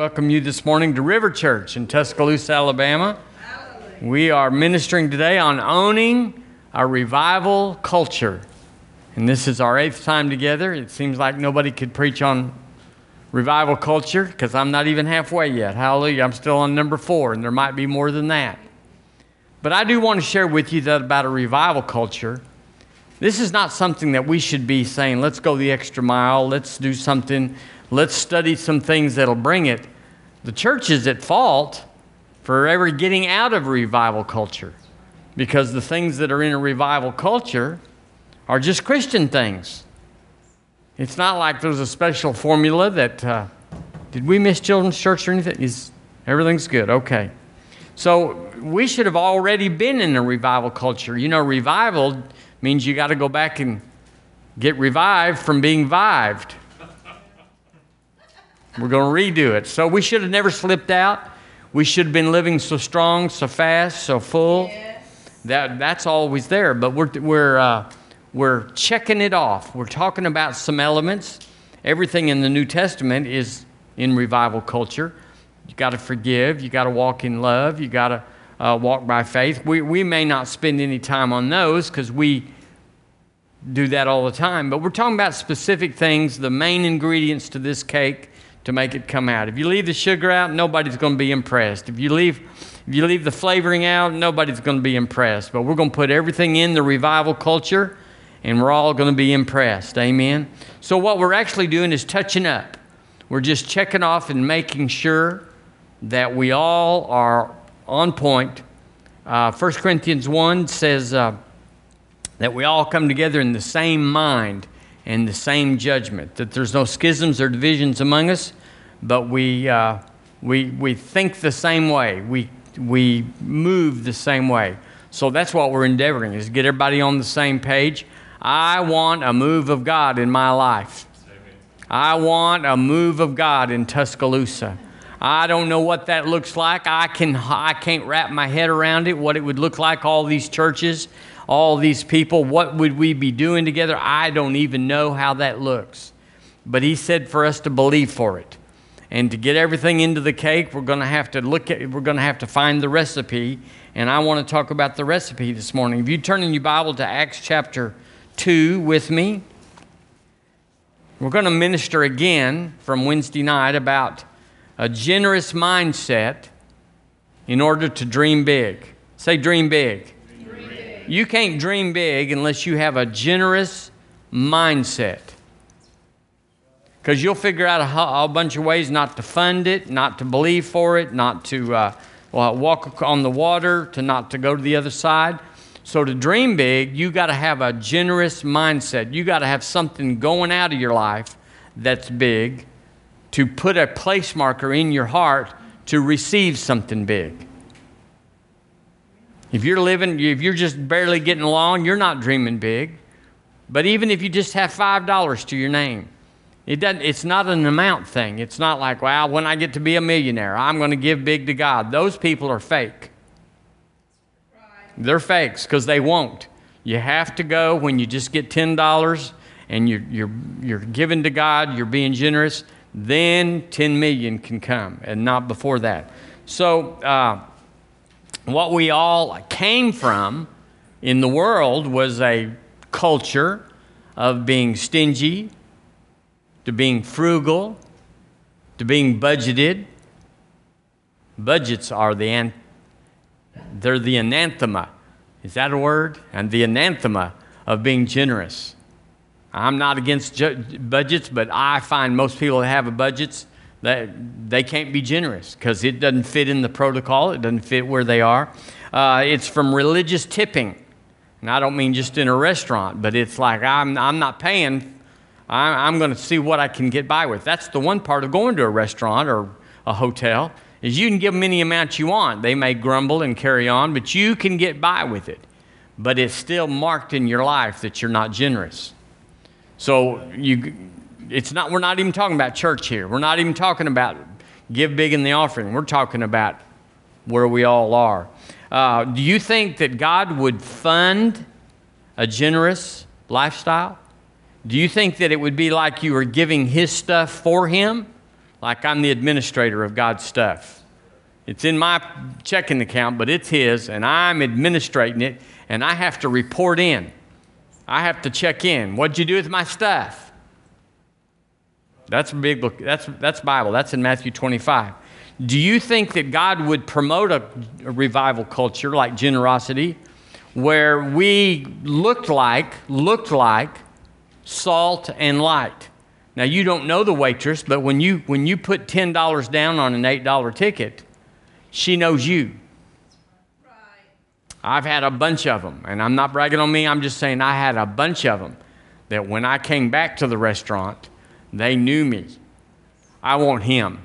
Welcome you this morning to River Church in Tuscaloosa, Alabama. We are ministering today on owning a revival culture. And this is our eighth time together. It seems like nobody could preach on revival culture because I'm not even halfway yet. Hallelujah. I'm still on number four, and there might be more than that. But I do want to share with you that about a revival culture. This is not something that we should be saying, let's go the extra mile, let's do something, let's study some things that'll bring it. The church is at fault for ever getting out of revival culture because the things that are in a revival culture are just Christian things. It's not like there's a special formula that, uh, did we miss children's church or anything? Is everything's good? Okay. So we should have already been in a revival culture. You know, revival means you got to go back and get revived from being vived. We're going to redo it. So we should have never slipped out. We should have been living so strong, so fast, so full. Yes. That, that's always there. But we're, we're, uh, we're checking it off. We're talking about some elements. Everything in the New Testament is in revival culture. You got to forgive. You got to walk in love. You got to uh, walk by faith. We, we may not spend any time on those because we do that all the time, but we're talking about specific things, the main ingredients to this cake to make it come out. If you leave the sugar out, nobody's going to be impressed. If you leave if you leave the flavoring out, nobody's going to be impressed. But we're going to put everything in the revival culture and we're all going to be impressed. Amen. So what we're actually doing is touching up. We're just checking off and making sure that we all are on point. Uh, 1 Corinthians 1 says uh, that we all come together in the same mind and the same judgment, that there's no schisms or divisions among us, but we, uh, we, we think the same way, we, we move the same way. So that's what we're endeavoring is get everybody on the same page. I want a move of God in my life. I want a move of God in Tuscaloosa. I don't know what that looks like. I, can, I can't wrap my head around it, what it would look like, all these churches all these people, what would we be doing together? I don't even know how that looks. But he said for us to believe for it. And to get everything into the cake, we're going to have to look at we're going to have to find the recipe, and I want to talk about the recipe this morning. If you turn in your Bible to Acts chapter 2 with me, we're going to minister again from Wednesday night about a generous mindset in order to dream big. Say dream big. You can't dream big unless you have a generous mindset. Because you'll figure out a, bunch of ways not to fund it, not to believe for it, not to uh, walk on the water, to not to go to the other side. So to dream big, you got to have a generous mindset. You got to have something going out of your life that's big to put a place marker in your heart to receive something big. If you're living, if you're just barely getting along, you're not dreaming big. But even if you just have $5 to your name, it doesn't, it's not an amount thing. It's not like, well, when I get to be a millionaire, I'm going to give big to God. Those people are fake. They're fakes because they won't. You have to go when you just get $10 and you're, you're, you're giving to God, you're being generous, then 10 million can come and not before that. So, uh, what we all came from in the world was a culture of being stingy, to being frugal, to being budgeted. Budgets are the an- they're the anathema. Is that a word? And the anathema of being generous. I'm not against ju- budgets, but I find most people that have budgets they, they can't be generous because it doesn't fit in the protocol, it doesn't fit where they are. Uh, it's from religious tipping. And I don't mean just in a restaurant, but it's like I'm, I'm not paying, I'm, I'm going to see what I can get by with. That's the one part of going to a restaurant or a hotel is you can give them any amount you want. They may grumble and carry on, but you can get by with it. But it's still marked in your life that you're not generous. So you, it's not, we're not even talking about church here. We're not even talking about give big in the offering. We're talking about where we all are. Uh, do you think that God would fund a generous lifestyle? Do you think that it would be like you were giving His stuff for Him? like I'm the administrator of God's stuff. It's in my checking account, but it's His, and I'm administrating it, and I have to report in. I have to check in. What'd you do with my stuff? That's a big look. That's, that's Bible. That's in Matthew 25. Do you think that God would promote a, a revival culture like generosity where we looked like, looked like salt and light? Now you don't know the waitress, but when you when you put ten dollars down on an eight dollar ticket, she knows you. I've had a bunch of them, and I'm not bragging on me. I'm just saying I had a bunch of them that when I came back to the restaurant, they knew me. I want him.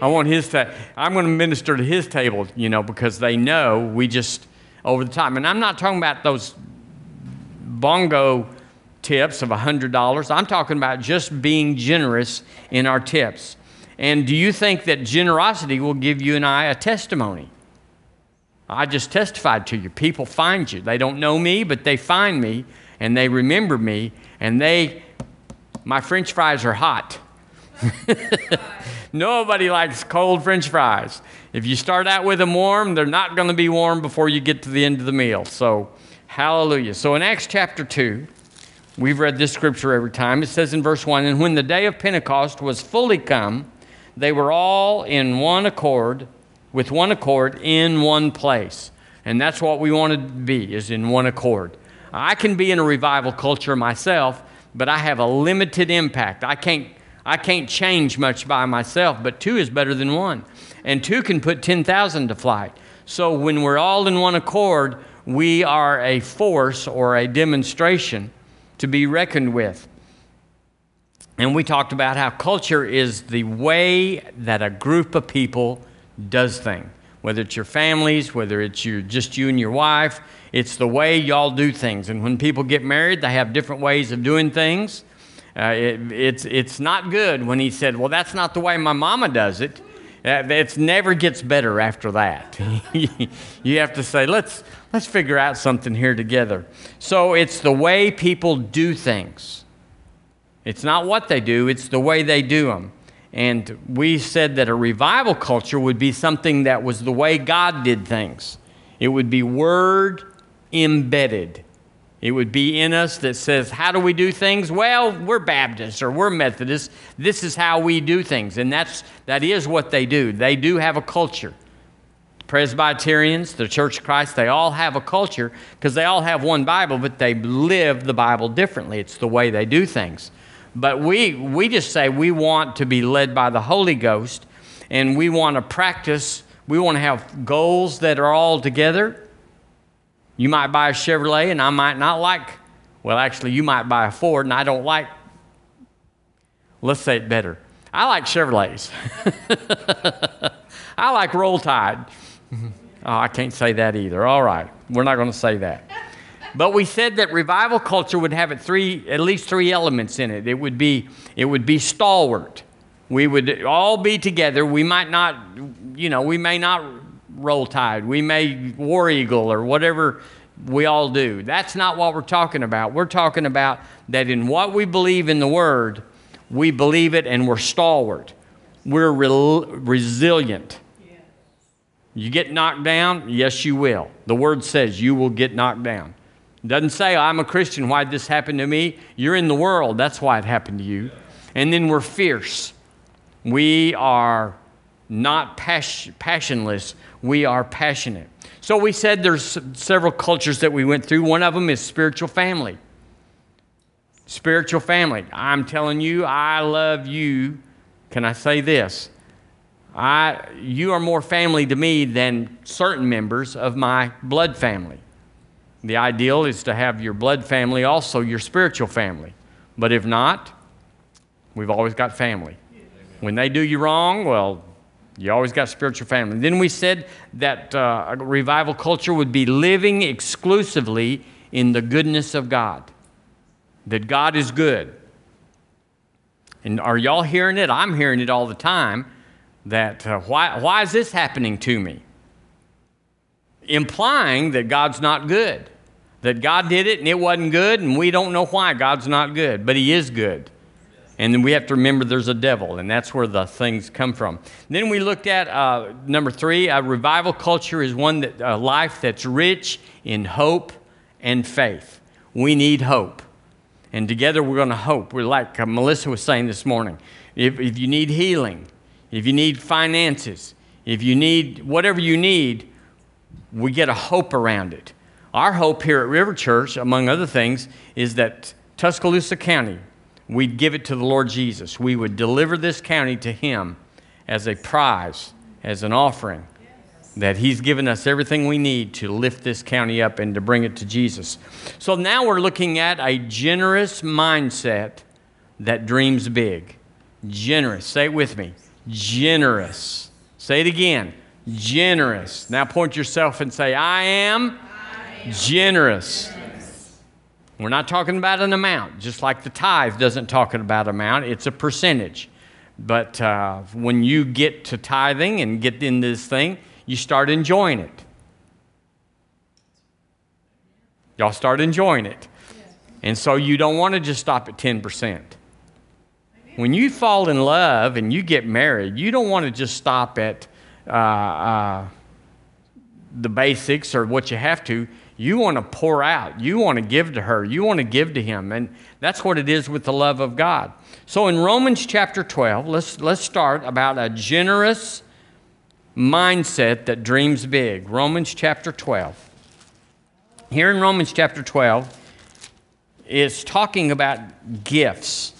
I want his. Ta- I'm going to minister to his table, you know, because they know we just over the time. And I'm not talking about those bongo tips of $100. I'm talking about just being generous in our tips. And do you think that generosity will give you and I a testimony? I just testified to you. People find you. They don't know me, but they find me and they remember me and they, my french fries are hot. Nobody likes cold french fries. If you start out with them warm, they're not going to be warm before you get to the end of the meal. So, hallelujah. So, in Acts chapter 2, we've read this scripture every time. It says in verse 1 And when the day of Pentecost was fully come, they were all in one accord, with one accord, in one place. And that's what we want to be, is in one accord. I can be in a revival culture myself, but I have a limited impact. I can't I can't change much by myself, but two is better than one. And two can put 10,000 to flight. So when we're all in one accord, we are a force or a demonstration to be reckoned with. And we talked about how culture is the way that a group of people does things. Whether it's your families, whether it's your, just you and your wife, it's the way y'all do things. And when people get married, they have different ways of doing things. Uh, it, it's, it's not good when he said, Well, that's not the way my mama does it. Uh, it never gets better after that. you have to say, let's, let's figure out something here together. So it's the way people do things. It's not what they do, it's the way they do them. And we said that a revival culture would be something that was the way God did things, it would be word embedded. It would be in us that says, How do we do things? Well, we're Baptists or we're Methodists. This is how we do things. And that's, that is what they do. They do have a culture. Presbyterians, the Church of Christ, they all have a culture because they all have one Bible, but they live the Bible differently. It's the way they do things. But we, we just say we want to be led by the Holy Ghost and we want to practice, we want to have goals that are all together you might buy a Chevrolet and I might not like, well, actually, you might buy a Ford and I don't like, let's say it better. I like Chevrolets. I like Roll Tide. Oh, I can't say that either. All right, we're not going to say that. But we said that revival culture would have it three, at least three elements in it. It would be, it would be stalwart. We would all be together. We might not, you know, we may not roll tide. We may war eagle or whatever we all do. That's not what we're talking about. We're talking about that in what we believe in the Word, we believe it and we're stalwart. We're re- resilient. You get knocked down? Yes, you will. The Word says you will get knocked down. Doesn't say, I'm a Christian, why did this happen to me? You're in the world, that's why it happened to you. And then we're fierce. We are not pas- passionless, we are passionate. So we said there's several cultures that we went through. One of them is spiritual family. Spiritual family. I'm telling you, I love you. Can I say this? I, you are more family to me than certain members of my blood family. The ideal is to have your blood family also your spiritual family. But if not, we've always got family. When they do you wrong, well, you always got spiritual family. Then we said that uh, revival culture would be living exclusively in the goodness of God, that God is good. And are y'all hearing it? I'm hearing it all the time. That uh, why, why is this happening to me? Implying that God's not good, that God did it and it wasn't good, and we don't know why God's not good, but He is good. And then we have to remember there's a devil, and that's where the things come from. Then we looked at uh, number three a revival culture is one that, a life that's rich in hope and faith. We need hope. And together we're going to hope. We're like uh, Melissa was saying this morning. If, if you need healing, if you need finances, if you need whatever you need, we get a hope around it. Our hope here at River Church, among other things, is that Tuscaloosa County we'd give it to the Lord Jesus. We would deliver this county to Him as a prize, as an offering, that He's given us everything we need to lift this county up and to bring it to Jesus. So now we're looking at a generous mindset that dreams big. Generous. Say it with me. Generous. Say it again. Generous. Now point yourself and say, I am, I am generous. We're not talking about an amount, just like the tithe doesn't talk about amount, it's a percentage. But uh, when you get to tithing and get in this thing, you start enjoying it. Y'all start enjoying it. And so you don't want to just stop at 10%. When you fall in love and you get married, you don't want to just stop at uh, uh, the basics or what you have to you want to pour out. You want to give to her. You want to give to him. And that's what it is with the love of God. So in Romans chapter 12, let's, let's start about a generous mindset that dreams big. Romans chapter 12. Here in Romans chapter 12, it's talking about gifts.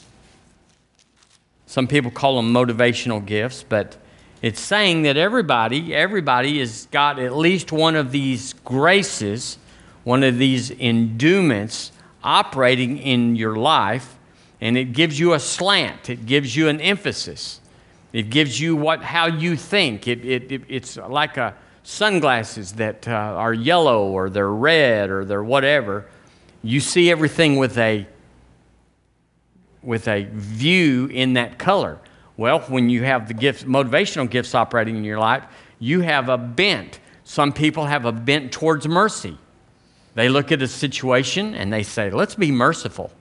Some people call them motivational gifts, but it's saying that everybody, everybody has got at least one of these graces one of these endowments operating in your life, and it gives you a slant, it gives you an emphasis, it gives you what, how you think. It, it, it it's like a sunglasses that uh, are yellow or they're red or they're whatever. You see everything with a with a view in that color. Well, when you have the gifts, motivational gifts operating in your life, you have a bent. Some people have a bent towards mercy. They look at a situation and they say, let's be merciful.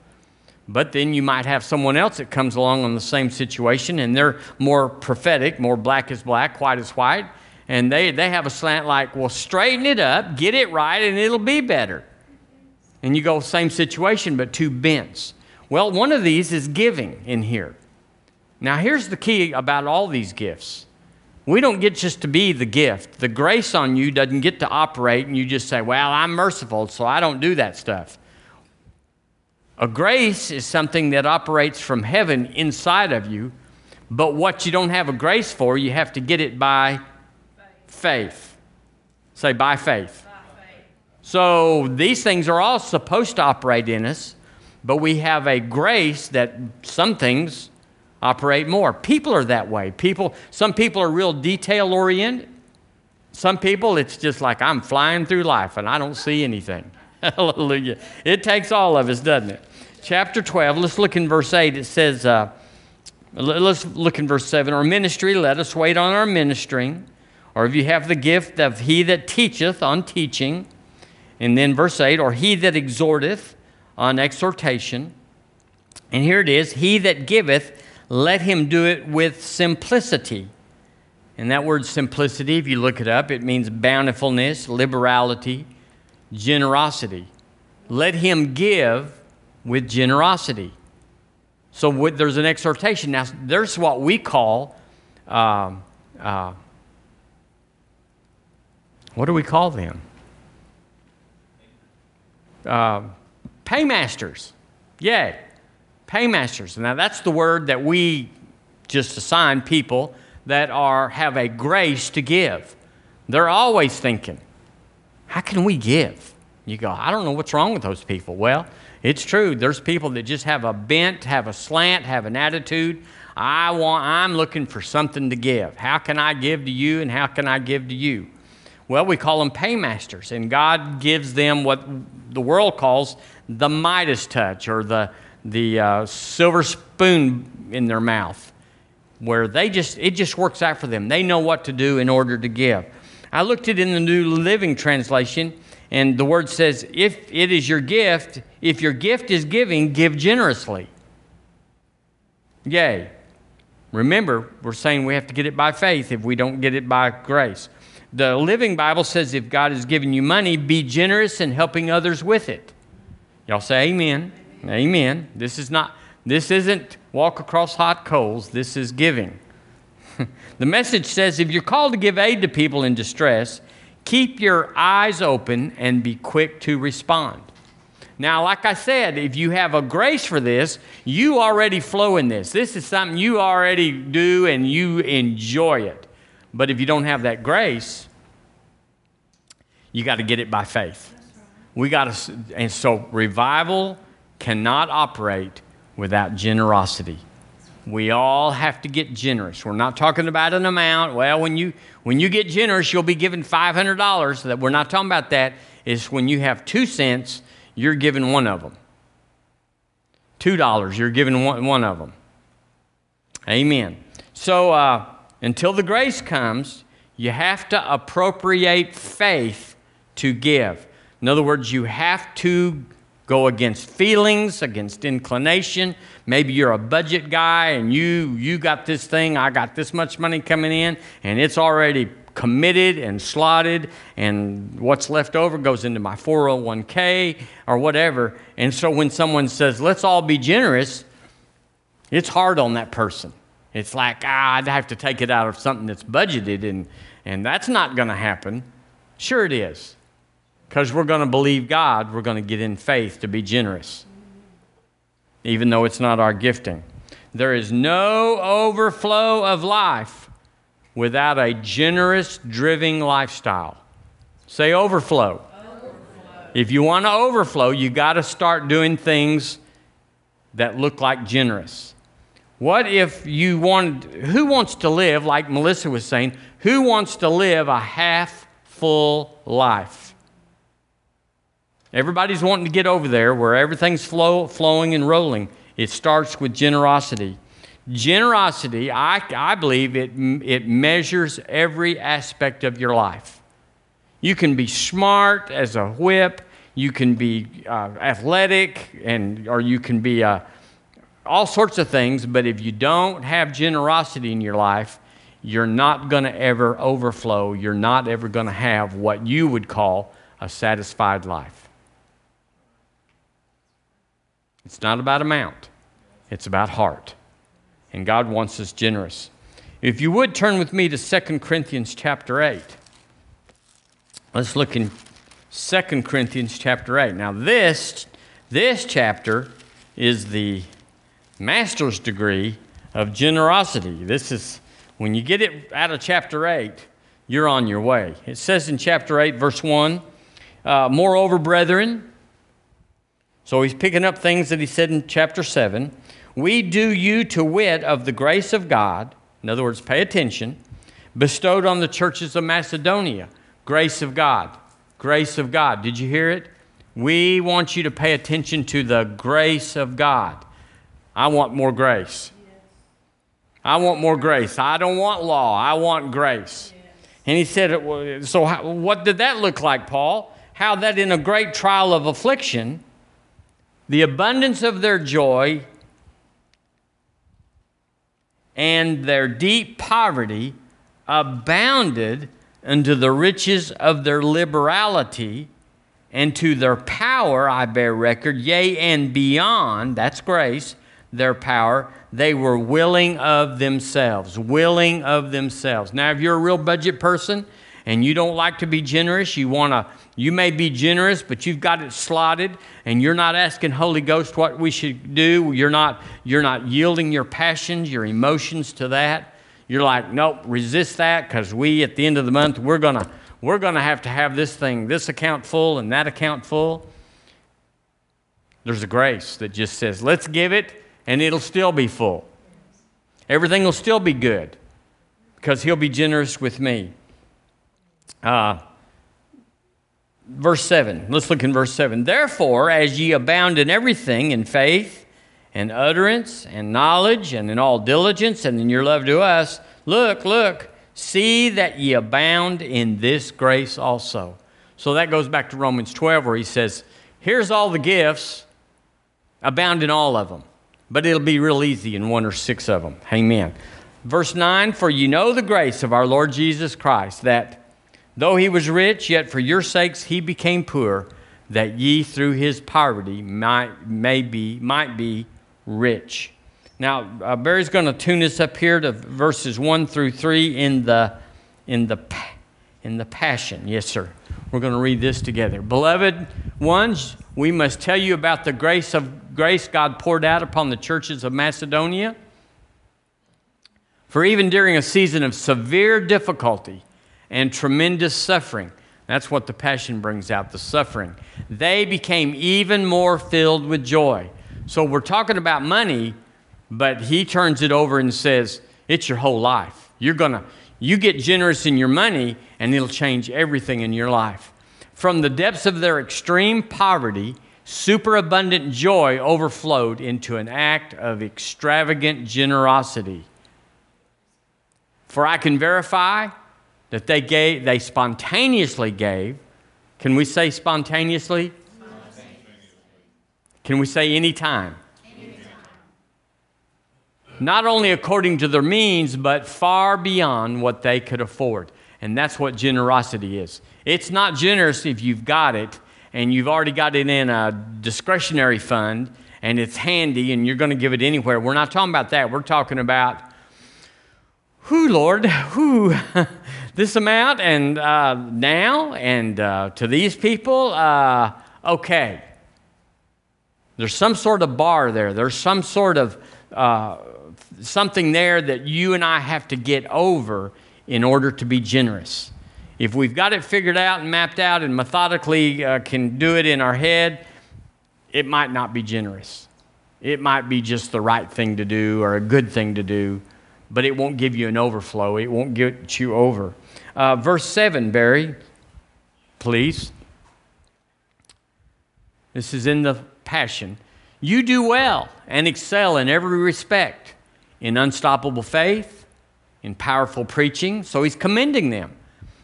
But then you might have someone else that comes along on the same situation and they're more prophetic, more black is black, white is white. And they, they have a slant like, well, straighten it up, get it right, and it'll be better. And you go, same situation, but two bents. Well, one of these is giving in here. Now, here's the key about all these gifts we don't get just to be the gift. The grace on you doesn't get to operate and you just say, Well, I'm merciful, so I don't do that stuff. A grace is something that operates from heaven inside of you, but what you don't have a grace for, you have to get it by faith. faith. Say, by faith. by faith. So these things are all supposed to operate in us, but we have a grace that some things operate more. People are that way. People, some people are real detail oriented. Some people, it's just like I'm flying through life and I don't see anything. Hallelujah. It takes all of us, doesn't it? Chapter 12, let's look in verse 8. It says, uh, let's look in verse 7. Our ministry, let us wait on our ministering. Or if you have the gift of he that teacheth on teaching. And then verse 8, or he that exhorteth on exhortation. And here it is, he that giveth let him do it with simplicity. And that word simplicity, if you look it up, it means bountifulness, liberality, generosity. Let him give with generosity. So there's an exhortation. Now, there's what we call, uh, uh, what do we call them? Uh, paymasters. Yay paymasters. Now, that's the word that we just assign people that are, have a grace to give. They're always thinking, how can we give? You go, I don't know what's wrong with those people. Well, it's true. There's people that just have a bent, have a slant, have an attitude. I want, I'm looking for something to give. How can I give to you and how can I give to you? Well, we call them paymasters, and God gives them what the world calls the Midas touch or the, the uh, silver spoon in their mouth, where they just it just works out for them. They know what to do in order to give. I looked at it in the New Living Translation, and the word says, "If it is your gift, if your gift is giving, give generously." Yea. Remember, we're saying we have to get it by faith if we don't get it by grace. The Living Bible says if God has given you money, be generous in helping others with it. Y'all say amen. Amen. This is not this isn't walk across hot coals. This is giving. the message says if you're called to give aid to people in distress, keep your eyes open and be quick to respond. Now, like I said, if you have a grace for this, you already flow in this. This is something you already do and you enjoy it. But if you don't have that grace, you got to get it by faith. We got to, and so revival cannot operate without generosity. We all have to get generous. We're not talking about an amount. Well, when you when you get generous, you'll be given five hundred dollars. That we're not talking about that. Is when you have two cents you're given one of them. $2, you're given one, one of them. Amen. So uh, until the grace comes, you have to appropriate faith to give. In other words, you have to go against feelings, against inclination. Maybe you're a budget guy and you you got this thing, I got this much money coming in and it's already committed and slotted, and what's left over goes into my 401k or whatever. And so when someone says, let's all be generous, it's hard on that person. It's like, ah, I'd have to take it out of something that's budgeted, and, and that's not going to happen. Sure, it is. Because we're going to believe God, we're going to get in faith to be generous, even though it's not our gifting. There is no overflow of life without a generous, driving lifestyle. Say overflow. overflow. If you want to overflow, you got to start doing things that look like generous. What if you want, who wants to live, like Melissa was saying, who wants to live a half full life? Everybody's wanting to get over there where everything's flow, flowing and rolling. It starts with generosity. Generosity, I, I believe, it, it measures every aspect of your life. You can be smart as a whip, you can be uh, athletic, and, or you can be uh, all sorts of things, but if you don't have generosity in your life, you're not going to ever overflow. You're not ever going to have what you would call a satisfied life. It's not about amount, it's about heart and God wants us generous. If you would turn with me to 2 Corinthians chapter 8. Let's look in 2 Corinthians chapter 8. Now, this, this chapter is the master's degree of generosity. This is, when you get it out of chapter 8, you're on your way. It says in chapter 8, verse 1 uh, Moreover, brethren, so he's picking up things that he said in chapter 7 we do you to wit of the grace of God, in other words, pay attention, bestowed on the churches of Macedonia. Grace of God. Grace of God. Did you hear it? We want you to pay attention to the grace of God. I want more grace. I want more grace. I don't want law. I want grace. And he said, So, what did that look like, Paul? How that in a great trial of affliction, the abundance of their joy and their deep poverty abounded unto the riches of their liberality, and to their power I bear record, yea, and beyond, that's grace, their power, they were willing of themselves. Willing of themselves. Now, if you're a real budget person and you don't like to be generous, you want to you may be generous, but you've got it slotted and you're not asking Holy Ghost what we should do. You're not, you're not yielding your passions, your emotions to that. You're like, nope, resist that because we, at the end of the month, we're going to we're going to have to have this thing, this account full and that account full. There's a grace that just says, let's give it and it'll still be full. Everything will still be good because He'll be generous with me. Uh, verse 7. Let's look in verse 7. Therefore, as ye abound in everything, in faith, and utterance, and knowledge, and in all diligence, and in your love to us, look, look, see that ye abound in this grace also. So that goes back to Romans 12, where he says, Here's all the gifts, abound in all of them. but it'll be real easy in one or six of them. Amen. Verse 9 For you know the grace of our Lord Jesus Christ, that though he was rich, yet for your sakes he became poor, that ye through his poverty might, may be, might be rich. Now, uh, Barry's going to tune us up here to verses 1 through 3 in the, in the, in the Passion. Yes, sir. We're going to read this together. Beloved ones, we must tell you about the grace of grace God poured out upon the churches of Macedonia. For even during a season of severe difficulty and tremendous suffering, that's what the passion brings out the suffering. They became even more filled with joy. So we're talking about money, but he turns it over and says, It's your whole life. You're going to, you get generous in your money, and it'll change everything in your life. From the depths of their extreme poverty, superabundant joy overflowed into an act of extravagant generosity. For I can verify that they gave, they spontaneously gave. Can we say spontaneously? Can we say anytime? Not only according to their means, but far beyond what they could afford. And that's what generosity is. It's not generous if you've got it and you've already got it in a discretionary fund and it's handy and you're going to give it anywhere. We're not talking about that. We're talking about, who, Lord, who, this amount and uh, now and uh, to these people, uh, okay. There's some sort of bar there. There's some sort of uh, something there that you and I have to get over in order to be generous. If we've got it figured out and mapped out and methodically uh, can do it in our head, it might not be generous. It might be just the right thing to do or a good thing to do, but it won't give you an overflow. It won't get you over. Uh, verse 7, Barry, please. This is in the Passion. You do well and excel in every respect in unstoppable faith, in powerful preaching. So he's commending them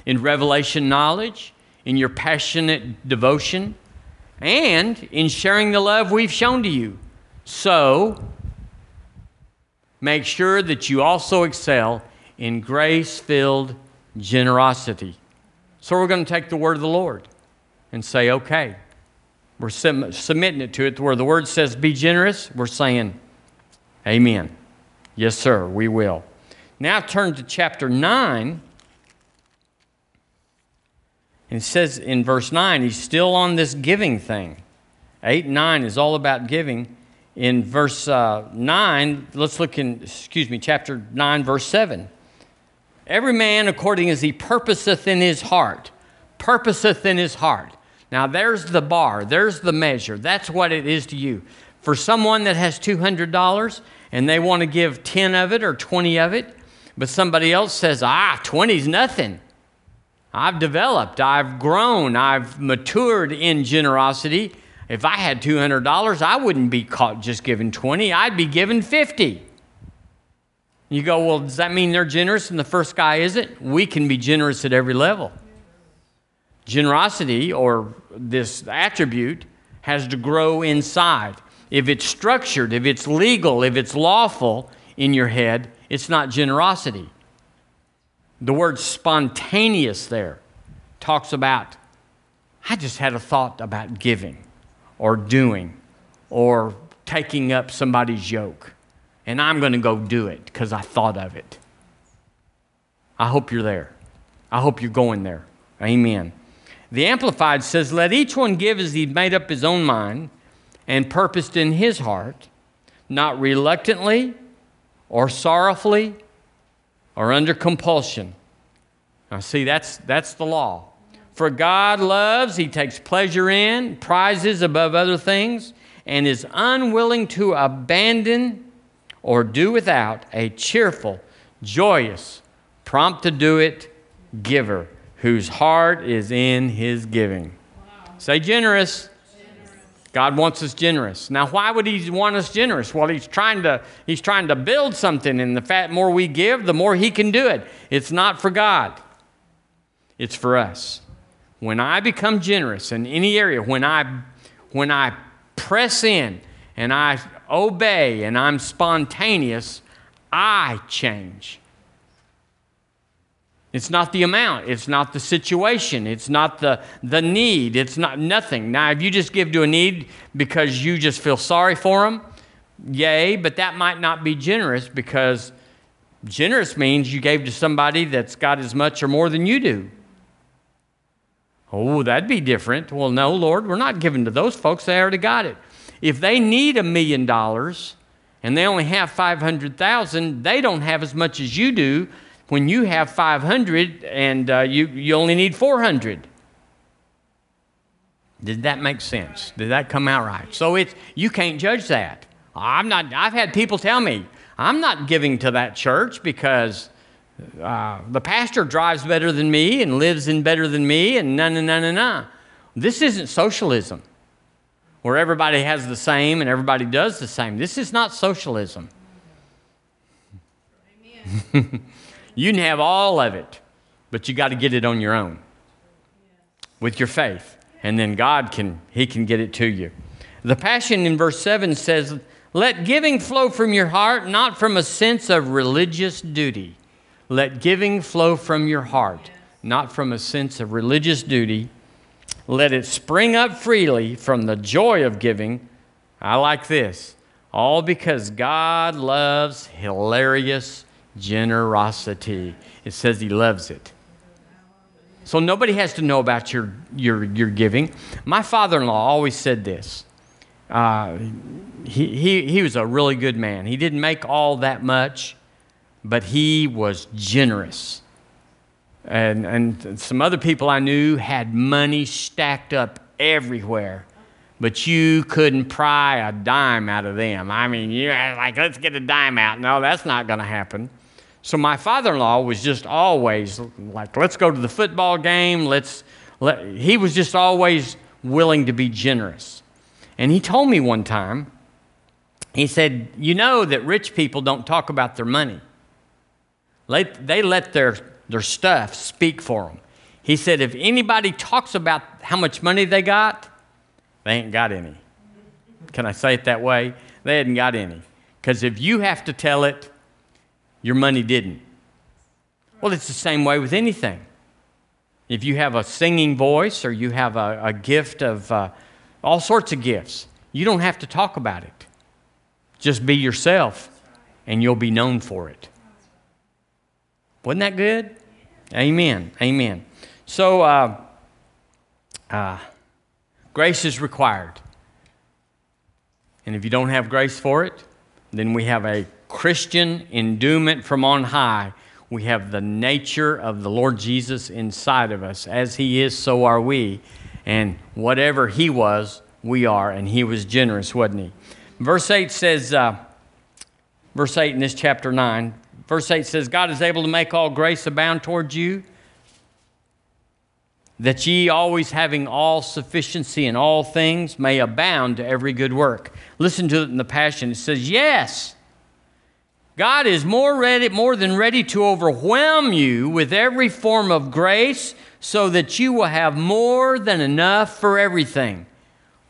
in revelation knowledge, in your passionate devotion, and in sharing the love we've shown to you. So make sure that you also excel in grace filled generosity. So we're going to take the word of the Lord and say, okay. We're submitting it to it where the word says, be generous. We're saying, amen. Yes, sir, we will. Now turn to chapter 9. And it says in verse 9, he's still on this giving thing. 8 and 9 is all about giving. In verse uh, 9, let's look in, excuse me, chapter 9, verse 7. Every man according as he purposeth in his heart, purposeth in his heart. Now there's the bar, there's the measure. That's what it is to you. For someone that has $200 and they want to give 10 of it or 20 of it, but somebody else says, ah, 20's nothing. I've developed, I've grown, I've matured in generosity. If I had $200, I wouldn't be caught just giving 20, I'd be giving 50. You go, well, does that mean they're generous and the first guy isn't? We can be generous at every level. Generosity, or this attribute, has to grow inside. If it's structured, if it's legal, if it's lawful in your head, it's not generosity. The word spontaneous there talks about, I just had a thought about giving or doing or taking up somebody's yoke and I'm going to go do it because I thought of it. I hope you're there. I hope you're going there. Amen. The Amplified says, Let each one give as he made up his own mind and purposed in his heart, not reluctantly or sorrowfully or under compulsion. Now, see, that's, that's the law. For God loves, he takes pleasure in, prizes above other things, and is unwilling to abandon or do without a cheerful, joyous, prompt to do it giver whose heart is in his giving. Wow. Say generous. God wants us generous. Now, why would He want us generous? Well, He's trying to He's trying to build something, and the fat more we give, the more He can do it. It's not for God. It's for us. When I become generous in any area, when I when I press in and I obey and I'm spontaneous, I change. It's not the amount, it's not the situation, it's not the, the need, it's not nothing. Now, if you just give to a need because you just feel sorry for them, yay, but that might not be generous because generous means you gave to somebody that's got as much or more than you do. Oh, that'd be different. Well, no, Lord, we're not giving to those folks. They already got it. If they need a million dollars and they only have 500,000, they don't have as much as you do when you have 500 and uh, you, you only need 400. Did that make sense? Did that come out right? So it's, you can't judge that. I'm not, I've had people tell me, I'm not giving to that church because uh, the pastor drives better than me and lives in better than me and na na na na na. This isn't socialism where everybody has the same and everybody does the same. This is not socialism. You can have all of it, but you got to get it on your own with your faith. And then God can, He can get it to you. The Passion in verse 7 says, Let giving flow from your heart, not from a sense of religious duty. Let giving flow from your heart, not from a sense of religious duty. Let it spring up freely from the joy of giving. I like this. All because God loves hilarious generosity. It says he loves it. So nobody has to know about your, your, your giving. My father in law always said this. Uh, he, he, he was a really good man. He didn't make all that much, but he was generous. And, and some other people I knew had money stacked up everywhere but you couldn't pry a dime out of them. I mean, you're like, let's get a dime out. No, that's not going to happen. So my father-in-law was just always like, let's go to the football game. Let's. Let, he was just always willing to be generous. And he told me one time, he said, You know that rich people don't talk about their money. They let their, their stuff speak for them. He said, If anybody talks about how much money they got, they ain't got any. Can I say it that way? They hadn't got any. Because if you have to tell it, your money didn't. Well, it's the same way with anything. If you have a singing voice or you have a, a gift of uh, all sorts of gifts, you don't have to talk about it. Just be yourself and you'll be known for it. Wasn't that good? Amen. Amen. So, uh, uh, grace is required. And if you don't have grace for it, then we have a Christian endowment from on high. We have the nature of the Lord Jesus inside of us. As He is, so are we. And whatever He was, we are. And He was generous, wasn't He? Verse 8 says, uh, verse 8 in this chapter 9, verse 8 says, God is able to make all grace abound towards you, that ye always having all sufficiency in all things may abound to every good work. Listen to it in the Passion. It says, Yes God is more ready, more than ready to overwhelm you with every form of grace so that you will have more than enough for everything.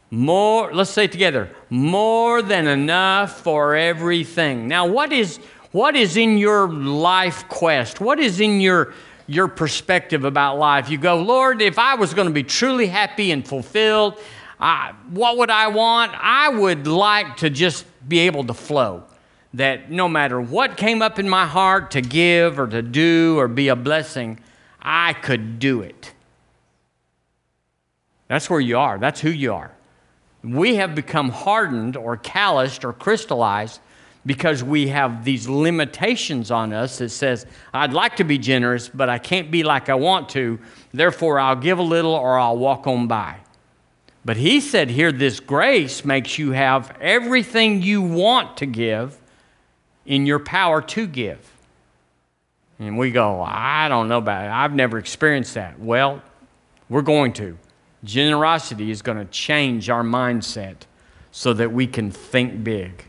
More, let's say it together, more than enough for everything. Now, what is what is in your life quest? What is in your your perspective about life? You go, Lord, if I was going to be truly happy and fulfilled, I, what would I want? I would like to just be able to flow that no matter what came up in my heart to give or to do or be a blessing, I could do it. That's where you are. That's who you are. We have become hardened or calloused or crystallized because we have these limitations on us that says, I'd like to be generous, but I can't be like I want to. Therefore, I'll give a little or I'll walk on by. But he said here, this grace makes you have everything you want to give in your power to give. And we go, I don't know about it. I've never experienced that. Well, we're going to. Generosity is going to change our mindset so that we can think big.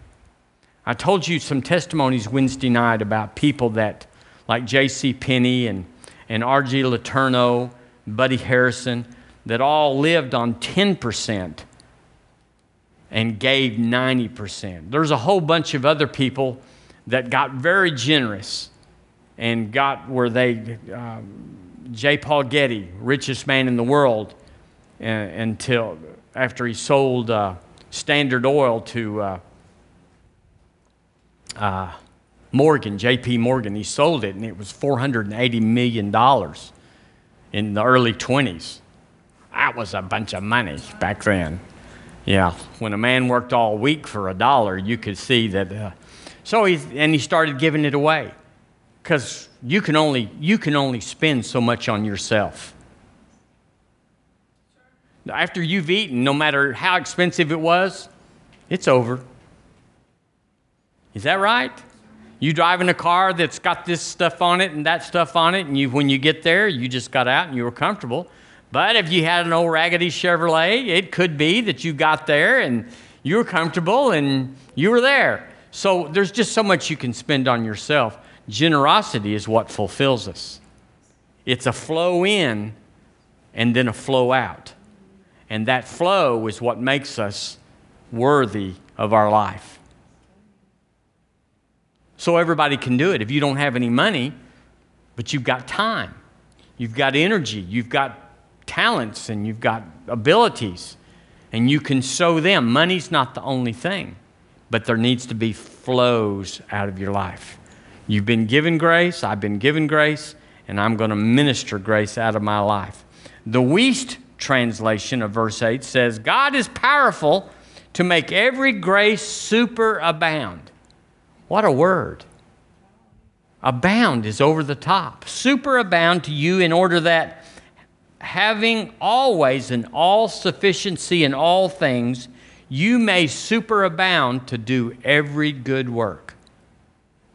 I told you some testimonies Wednesday night about people that, like J.C. Penney and, and R.G. Letourneau, Buddy Harrison, that all lived on 10% and gave 90%. There's a whole bunch of other people that got very generous and got where they, um, J. Paul Getty, richest man in the world, uh, until after he sold uh, Standard Oil to uh, Morgan, J.P. Morgan. He sold it, and it was $480 million in the early 20s. That was a bunch of money back then. Yeah, when a man worked all week for a dollar, you could see that. Uh, so he and he started giving it away, because you can only you can only spend so much on yourself. After you've eaten, no matter how expensive it was, it's over. Is that right? You drive in a car that's got this stuff on it and that stuff on it, and you, when you get there, you just got out and you were comfortable. But if you had an old raggedy Chevrolet, it could be that you got there and you were comfortable and you were there. So there's just so much you can spend on yourself. Generosity is what fulfills us. It's a flow in and then a flow out. And that flow is what makes us worthy of our life so everybody can do it. If you don't have any money, but you've got time, you've got energy, you've got talents, and you've got abilities, and you can sow them. Money's not the only thing, but there needs to be flows out of your life. You've been given grace, I've been given grace, and I'm going to minister grace out of my life. The Wuest translation of verse 8 says, God is powerful to make every grace superabound what a word. Abound is over the top. Superabound to you in order that having always an all sufficiency in all things, you may superabound to do every good work.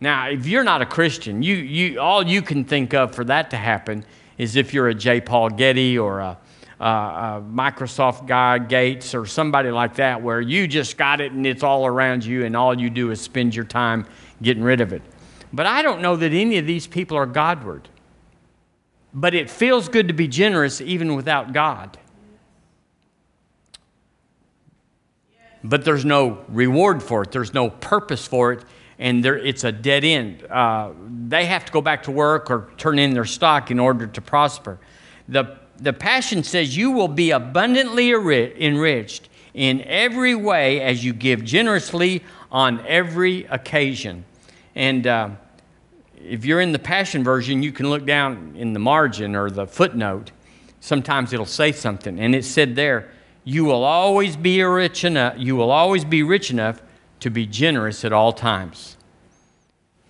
Now, if you're not a Christian, you, you, all you can think of for that to happen is if you're a J. Paul Getty or a uh, Microsoft guy, Gates, or somebody like that, where you just got it and it's all around you, and all you do is spend your time getting rid of it. But I don't know that any of these people are Godward. But it feels good to be generous even without God. But there's no reward for it, there's no purpose for it, and there, it's a dead end. Uh, they have to go back to work or turn in their stock in order to prosper. The the Passion says, You will be abundantly enriched in every way as you give generously on every occasion. And uh, if you're in the Passion Version, you can look down in the margin or the footnote. Sometimes it'll say something. And it said there, You will always be rich enough, you will always be rich enough to be generous at all times.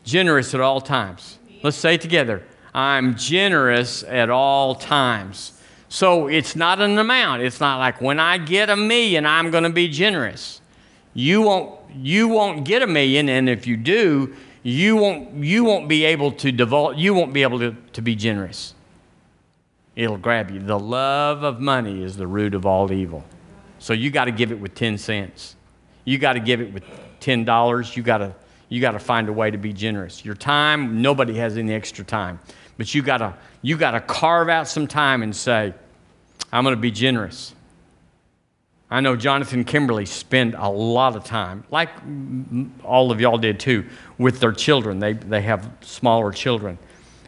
Generous at all times. Let's say it together. I'm generous at all times. So it's not an amount. It's not like when I get a million, I'm going to be generous. You won't, you won't get a million, and if you do, you won't, you won't be able to devote, you won't be able to, to be generous. It'll grab you. The love of money is the root of all evil. So you got to give it with 10 cents. You got to give it with $10. You got to you got to find a way to be generous. Your time, nobody has any extra time. But you got to you got to carve out some time and say, I'm going to be generous. I know Jonathan Kimberly spent a lot of time, like all of y'all did too, with their children. They, they have smaller children.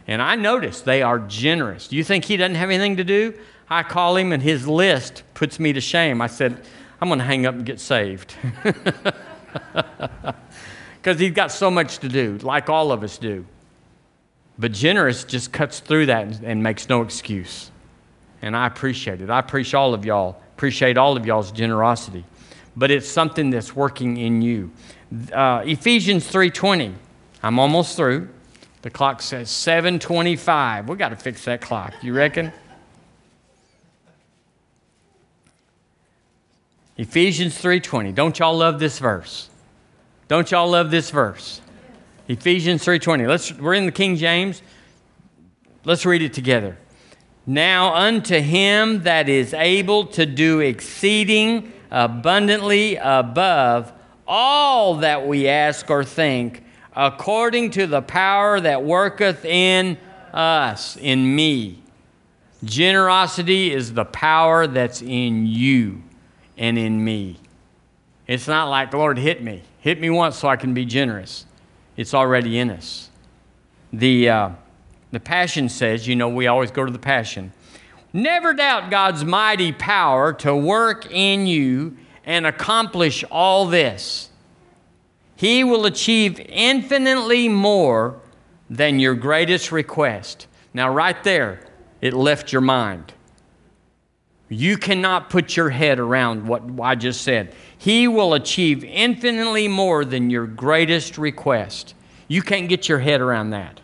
And I noticed they are generous. Do you think he doesn't have anything to do? I call him, and his list puts me to shame. I said, I'm going to hang up and get saved. Because he's got so much to do, like all of us do. But generous just cuts through that and, and makes no excuse and I appreciate it. I appreciate all of y'all, appreciate all of y'all's generosity. But it's something that's working in you. Uh, Ephesians 3:20. I'm almost through. The clock says 7:25. We got to fix that clock. You reckon? Ephesians 3:20. Don't y'all love this verse? Don't y'all love this verse? Ephesians 3:20. Let's we're in the King James. Let's read it together. Now unto him that is able to do exceeding abundantly above all that we ask or think, according to the power that worketh in us, in me. Generosity is the power that's in you and in me. It's not like, Lord, hit me. Hit me once so I can be generous. It's already in us. The, uh, the Passion says, you know, we always go to the Passion. Never doubt God's mighty power to work in you and accomplish all this. He will achieve infinitely more than your greatest request. Now, right there, it left your mind. You cannot put your head around what I just said. He will achieve infinitely more than your greatest request. You can't get your head around that.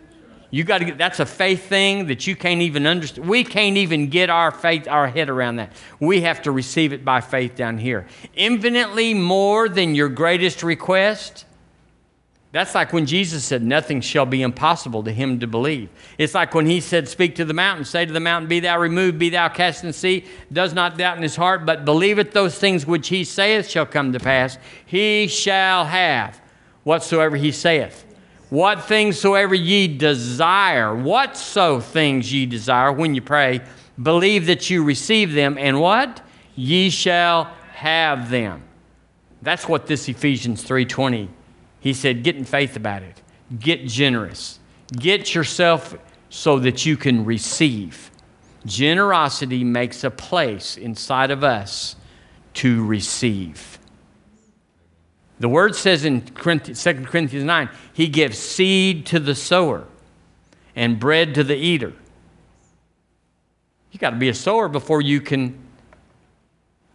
You got to get that's a faith thing that you can't even understand. We can't even get our faith our head around that. We have to receive it by faith down here. Infinitely more than your greatest request. That's like when Jesus said, Nothing shall be impossible to him to believe. It's like when he said, Speak to the mountain, say to the mountain, Be thou removed, be thou cast in sea, does not doubt in his heart, but believeth those things which he saith shall come to pass. He shall have whatsoever he saith. What things soever ye desire, whatso things ye desire when you pray, believe that you receive them, and what? Ye shall have them. That's what this Ephesians 3:20 he said, Get in faith about it. Get generous. Get yourself so that you can receive. Generosity makes a place inside of us to receive. The word says in 2 Corinthians 9, He gives seed to the sower and bread to the eater. You got to be a sower before you can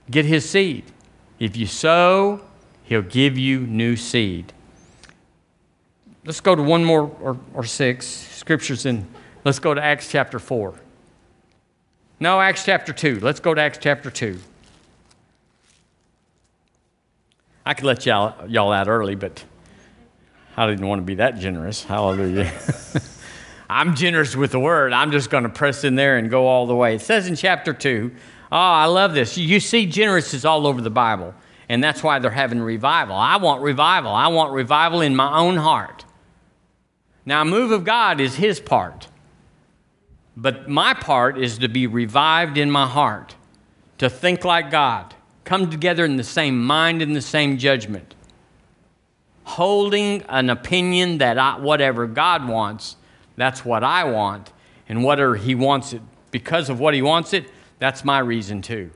get His seed. If you sow, He'll give you new seed. Let's go to one more or, or six scriptures and let's go to Acts chapter 4. No, Acts chapter 2. Let's go to Acts chapter 2. I could let y'all, y'all out early, but I didn't want to be that generous. Hallelujah. I'm generous with the word. I'm just going to press in there and go all the way. It says in chapter 2, oh, I love this. You see generous is all over the Bible, and that's why they're having revival. I want revival. I want revival in my own heart. Now, move of God is his part. But my part is to be revived in my heart, to think like God, come together in the same mind and the same judgment, holding an opinion that I, whatever God wants, that's what I want, and whatever He wants it, because of what He wants it, that's my reason too.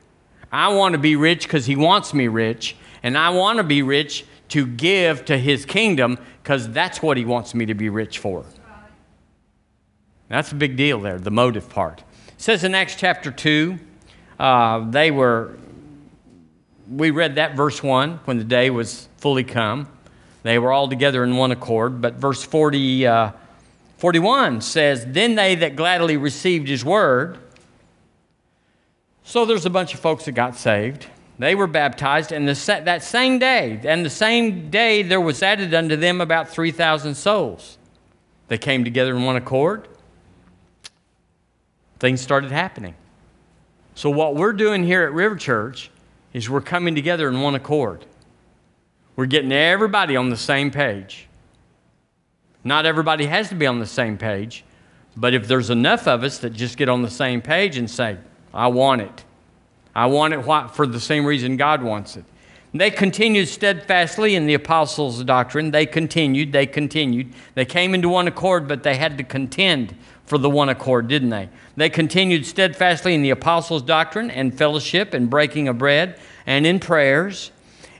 I want to be rich because He wants me rich, and I want to be rich to give to His kingdom because that's what He wants me to be rich for. That's a big deal there, the motive part. It says in Acts chapter 2, uh, they were, we read that verse 1 when the day was fully come. They were all together in one accord. But verse 40, uh, 41 says, Then they that gladly received his word. So there's a bunch of folks that got saved. They were baptized, and the, that same day, and the same day there was added unto them about 3,000 souls. They came together in one accord. Things started happening. So, what we're doing here at River Church is we're coming together in one accord. We're getting everybody on the same page. Not everybody has to be on the same page, but if there's enough of us that just get on the same page and say, I want it, I want it for the same reason God wants it. They continued steadfastly in the apostles' doctrine. They continued, they continued. They came into one accord, but they had to contend for the one accord, didn't they? They continued steadfastly in the apostles' doctrine and fellowship and breaking of bread and in prayers.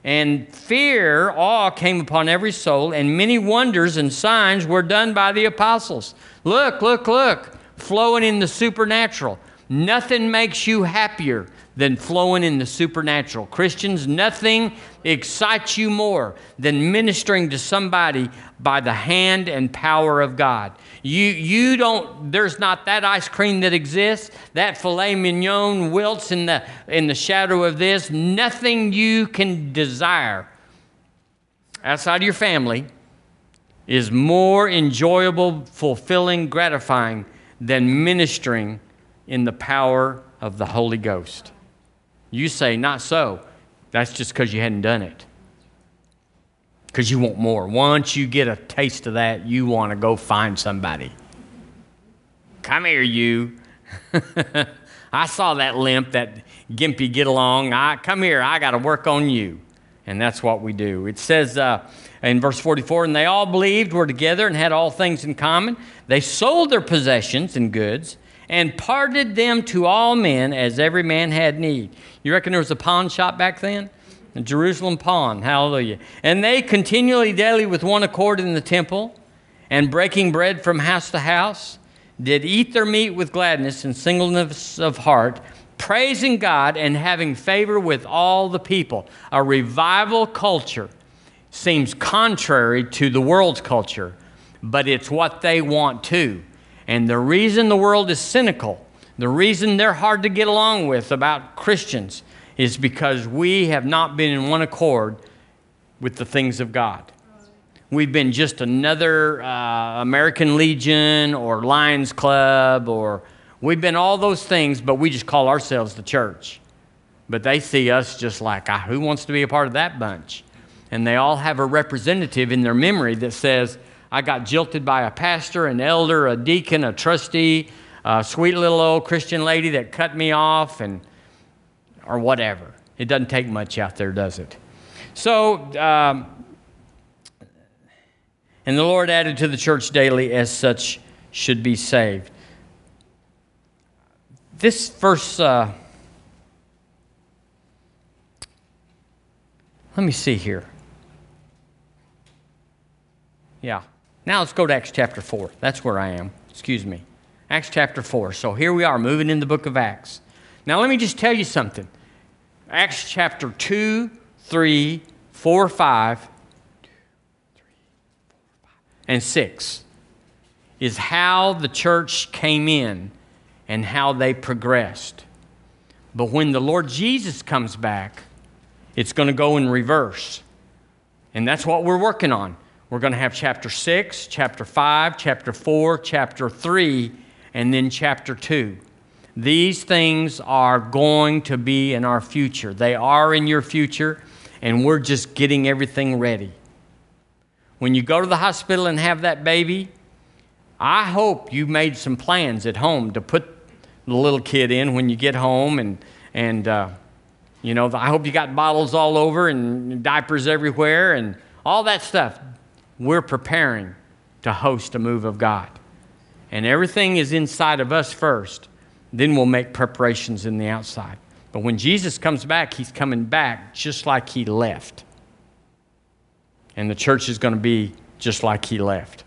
And fear, awe came upon every soul, and many wonders and signs were done by the apostles. Look, look, look, flowing in the supernatural. Nothing makes you happier than flowing in the supernatural. Christians, nothing excites you more than ministering to somebody by the hand and power of God. You, you don't, there's not that ice cream that exists, that filet mignon wilts in the, in the shadow of this. Nothing you can desire outside of your family is more enjoyable, fulfilling, gratifying than ministering in the power of the Holy Ghost. You say, Not so. That's just because you hadn't done it. Because you want more. Once you get a taste of that, you want to go find somebody. Come here, you. I saw that limp, that gimpy get along. I, come here, I got to work on you. And that's what we do. It says uh, in verse 44 and they all believed, were together, and had all things in common. They sold their possessions and goods and parted them to all men as every man had need. You reckon there was a pawn shop back then? The Jerusalem pawn, hallelujah. And they continually daily with one accord in the temple and breaking bread from house to house did eat their meat with gladness and singleness of heart, praising God and having favor with all the people. A revival culture seems contrary to the world's culture, but it's what they want too. And the reason the world is cynical, the reason they're hard to get along with about Christians, is because we have not been in one accord with the things of God. We've been just another uh, American Legion or Lions Club, or we've been all those things, but we just call ourselves the church. But they see us just like, ah, who wants to be a part of that bunch? And they all have a representative in their memory that says, I got jilted by a pastor, an elder, a deacon, a trustee, a sweet little old Christian lady that cut me off, and or whatever. It doesn't take much out there, does it? So, um, and the Lord added to the church daily as such should be saved. This verse, uh, let me see here. Yeah. Now let's go to Acts chapter 4. That's where I am. Excuse me. Acts chapter 4. So here we are, moving in the book of Acts. Now, let me just tell you something. Acts chapter 2, 3, 4, 5, and 6 is how the church came in and how they progressed. But when the Lord Jesus comes back, it's going to go in reverse. And that's what we're working on. We're going to have chapter 6, chapter 5, chapter 4, chapter 3, and then chapter 2. These things are going to be in our future. They are in your future, and we're just getting everything ready. When you go to the hospital and have that baby, I hope you made some plans at home to put the little kid in when you get home, and, and uh, you know, I hope you got bottles all over and diapers everywhere and all that stuff. We're preparing to host a move of God. And everything is inside of us first. Then we'll make preparations in the outside. But when Jesus comes back, he's coming back just like he left. And the church is going to be just like he left.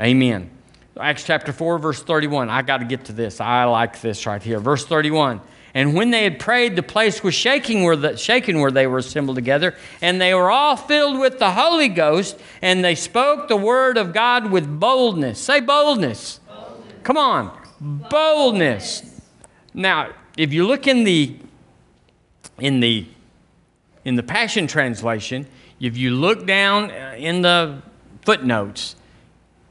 Amen. Acts chapter 4, verse 31. I got to get to this. I like this right here. Verse 31. And when they had prayed, the place was shaking where, the, shaking where they were assembled together, and they were all filled with the Holy Ghost, and they spoke the word of God with boldness. Say boldness. boldness. Come on boldness. Now, if you look in the in the in the Passion translation, if you look down uh, in the footnotes,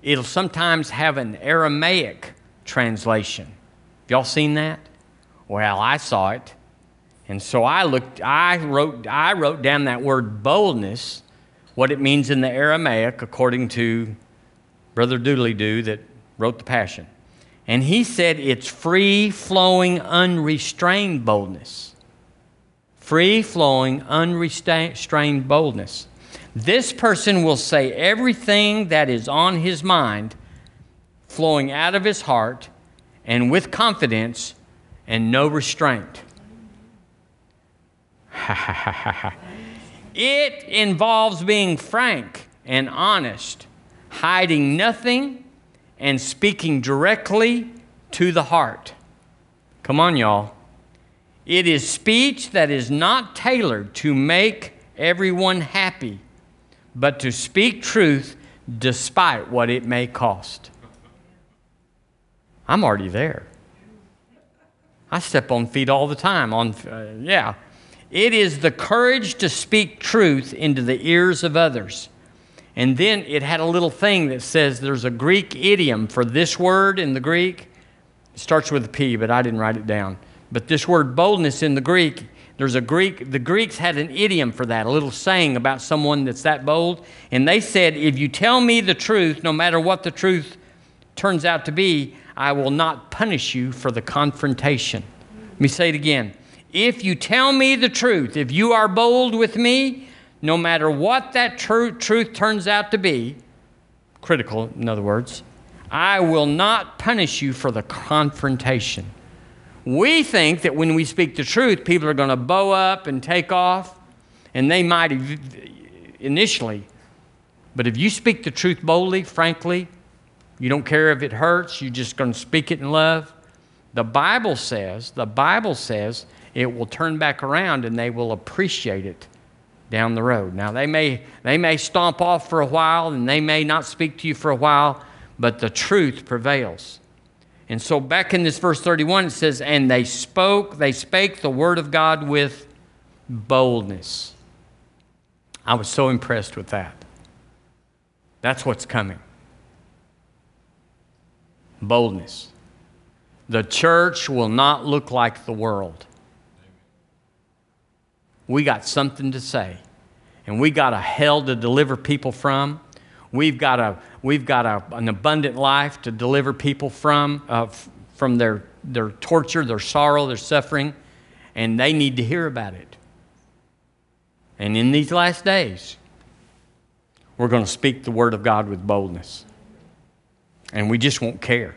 it'll sometimes have an Aramaic translation. Have y'all seen that? Well, I saw it. And so I looked I wrote I wrote down that word boldness, what it means in the Aramaic according to Brother Doodly Doo that wrote the Passion. And he said it's free flowing, unrestrained boldness. Free flowing, unrestrained boldness. This person will say everything that is on his mind, flowing out of his heart, and with confidence and no restraint. it involves being frank and honest, hiding nothing and speaking directly to the heart. Come on, y'all. It is speech that is not tailored to make everyone happy, but to speak truth despite what it may cost. I'm already there. I step on feet all the time. On, uh, yeah. It is the courage to speak truth into the ears of others and then it had a little thing that says there's a Greek idiom for this word in the Greek. It starts with a P, but I didn't write it down. But this word boldness in the Greek, there's a Greek, the Greeks had an idiom for that, a little saying about someone that's that bold. And they said, if you tell me the truth, no matter what the truth turns out to be, I will not punish you for the confrontation. Let me say it again. If you tell me the truth, if you are bold with me, no matter what that tru- truth turns out to be, critical, in other words, I will not punish you for the confrontation. We think that when we speak the truth, people are going to bow up and take off, and they might initially. But if you speak the truth boldly, frankly, you don't care if it hurts, you're just going to speak it in love. The Bible says, the Bible says it will turn back around and they will appreciate it down the road. Now they may they may stomp off for a while and they may not speak to you for a while, but the truth prevails. And so back in this verse 31 it says and they spoke they spake the word of God with boldness. I was so impressed with that. That's what's coming. Boldness. The church will not look like the world. We got something to say, and we got a hell to deliver people from. We've got, a, we've got a, an abundant life to deliver people from, uh, from their, their torture, their sorrow, their suffering, and they need to hear about it. And in these last days, we're going to speak the word of God with boldness. And we just won't care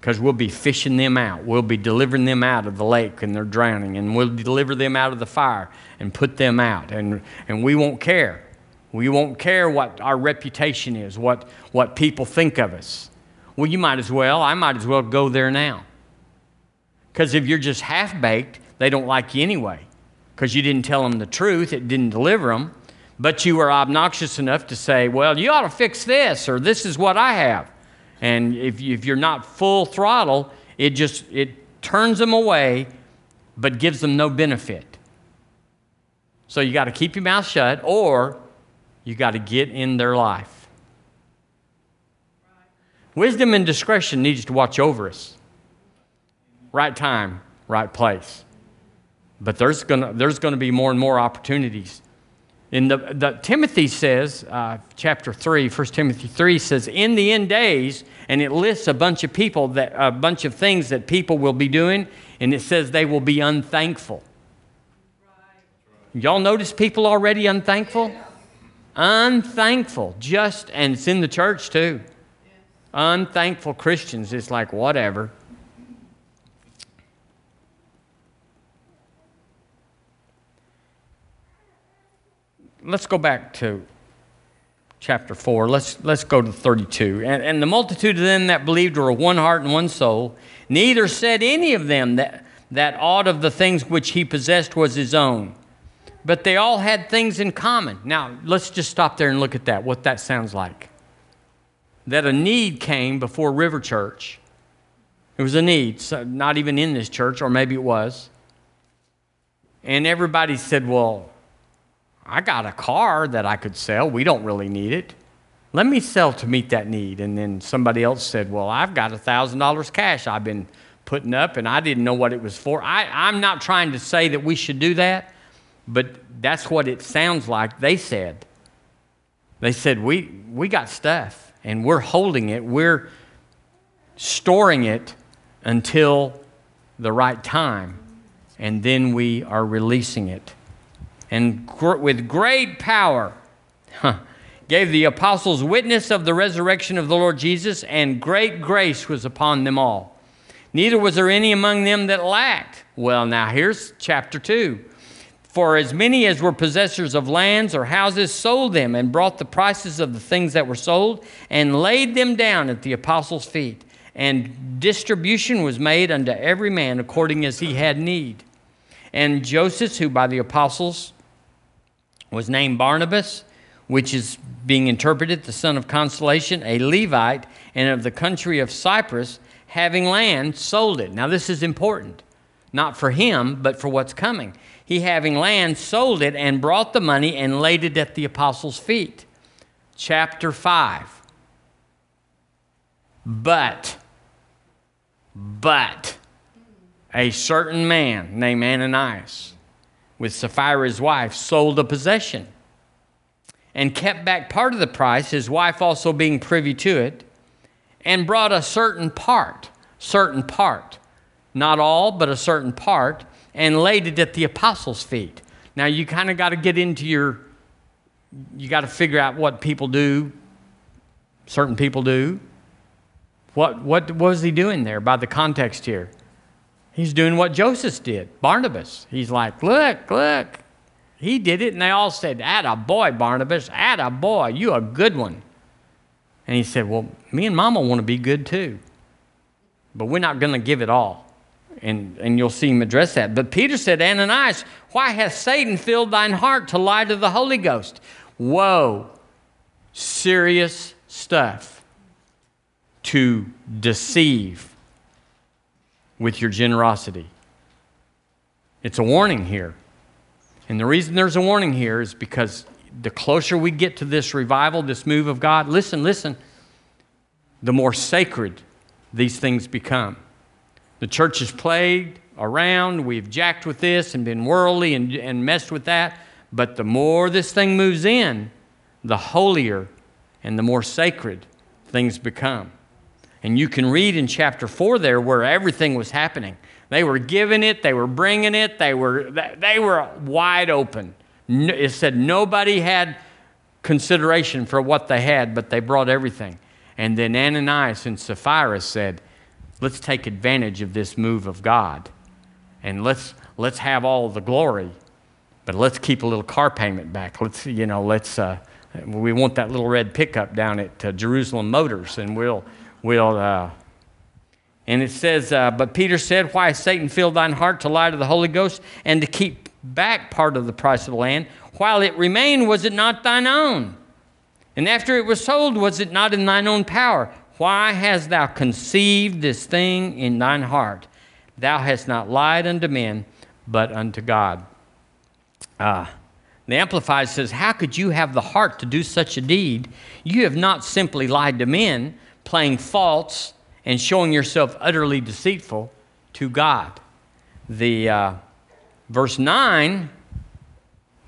because we'll be fishing them out. We'll be delivering them out of the lake and they're drowning, and we'll deliver them out of the fire and put them out. And, and we won't care. We won't care what our reputation is, what, what people think of us. Well, you might as well, I might as well go there now. Because if you're just half baked, they don't like you anyway. Because you didn't tell them the truth, it didn't deliver them. But you were obnoxious enough to say, well, you ought to fix this, or this is what I have. And if, if you're not full throttle, it just it turns them away, but gives them no benefit. So you got to keep your mouth shut, or you got to get in their life. Wisdom and discretion needs to watch over us. Right time, right place. But there's going to there's gonna be more and more opportunities in the, the Timothy says, uh, chapter 3, 1 Timothy 3 says, in the end days, and it lists a bunch of people, that, a bunch of things that people will be doing, and it says they will be unthankful. Y'all notice people already unthankful? Unthankful. Just, and it's in the church too. Unthankful Christians. It's like, whatever. Let's go back to chapter 4. Let's, let's go to 32. And, and the multitude of them that believed were one heart and one soul. Neither said any of them that, that aught of the things which he possessed was his own, but they all had things in common. Now, let's just stop there and look at that, what that sounds like. That a need came before River Church. It was a need, so not even in this church, or maybe it was. And everybody said, Well, I got a car that I could sell. We don't really need it. Let me sell to meet that need. And then somebody else said, Well, I've got $1,000 cash I've been putting up and I didn't know what it was for. I, I'm not trying to say that we should do that, but that's what it sounds like they said. They said, We, we got stuff and we're holding it, we're storing it until the right time, and then we are releasing it and gr- with great power huh, gave the apostles witness of the resurrection of the Lord Jesus, and great grace was upon them all. Neither was there any among them that lacked. Well, now here's chapter 2. For as many as were possessors of lands or houses sold them and brought the prices of the things that were sold and laid them down at the apostles' feet. And distribution was made unto every man according as he had need. And Joseph, who by the apostles was named Barnabas, which is being interpreted the son of consolation, a Levite, and of the country of Cyprus, having land, sold it. Now, this is important, not for him, but for what's coming. He, having land, sold it and brought the money and laid it at the apostles' feet. Chapter 5. But, but, a certain man named Ananias with Sapphira's wife, sold a possession and kept back part of the price, his wife also being privy to it, and brought a certain part, certain part, not all, but a certain part, and laid it at the apostles' feet. Now you kind of got to get into your you got to figure out what people do, certain people do. What, what was he doing there by the context here? He's doing what Joseph did, Barnabas. He's like, look, look. He did it, and they all said, Atta boy, Barnabas, atta boy, you a good one. And he said, Well, me and mama want to be good too. But we're not going to give it all. And, and you'll see him address that. But Peter said, Ananias, why hath Satan filled thine heart to lie to the Holy Ghost? Whoa, serious stuff to deceive with your generosity. It's a warning here. And the reason there's a warning here is because the closer we get to this revival, this move of God, listen, listen, the more sacred these things become. The church is plagued around, we've jacked with this and been worldly and, and messed with that, but the more this thing moves in, the holier and the more sacred things become. And you can read in chapter 4 there where everything was happening. They were giving it, they were bringing it, they were, they were wide open. It said nobody had consideration for what they had, but they brought everything. And then Ananias and Sapphira said, Let's take advantage of this move of God and let's, let's have all the glory, but let's keep a little car payment back. Let's, you know, let's, uh, we want that little red pickup down at uh, Jerusalem Motors and we'll, we'll, uh, and it says, uh, But Peter said, Why Satan filled thine heart to lie to the Holy Ghost and to keep back part of the price of the land? While it remained, was it not thine own? And after it was sold, was it not in thine own power? Why hast thou conceived this thing in thine heart? Thou hast not lied unto men, but unto God. Uh, the Amplified says, How could you have the heart to do such a deed? You have not simply lied to men, playing false and showing yourself utterly deceitful to God. The uh, verse 9,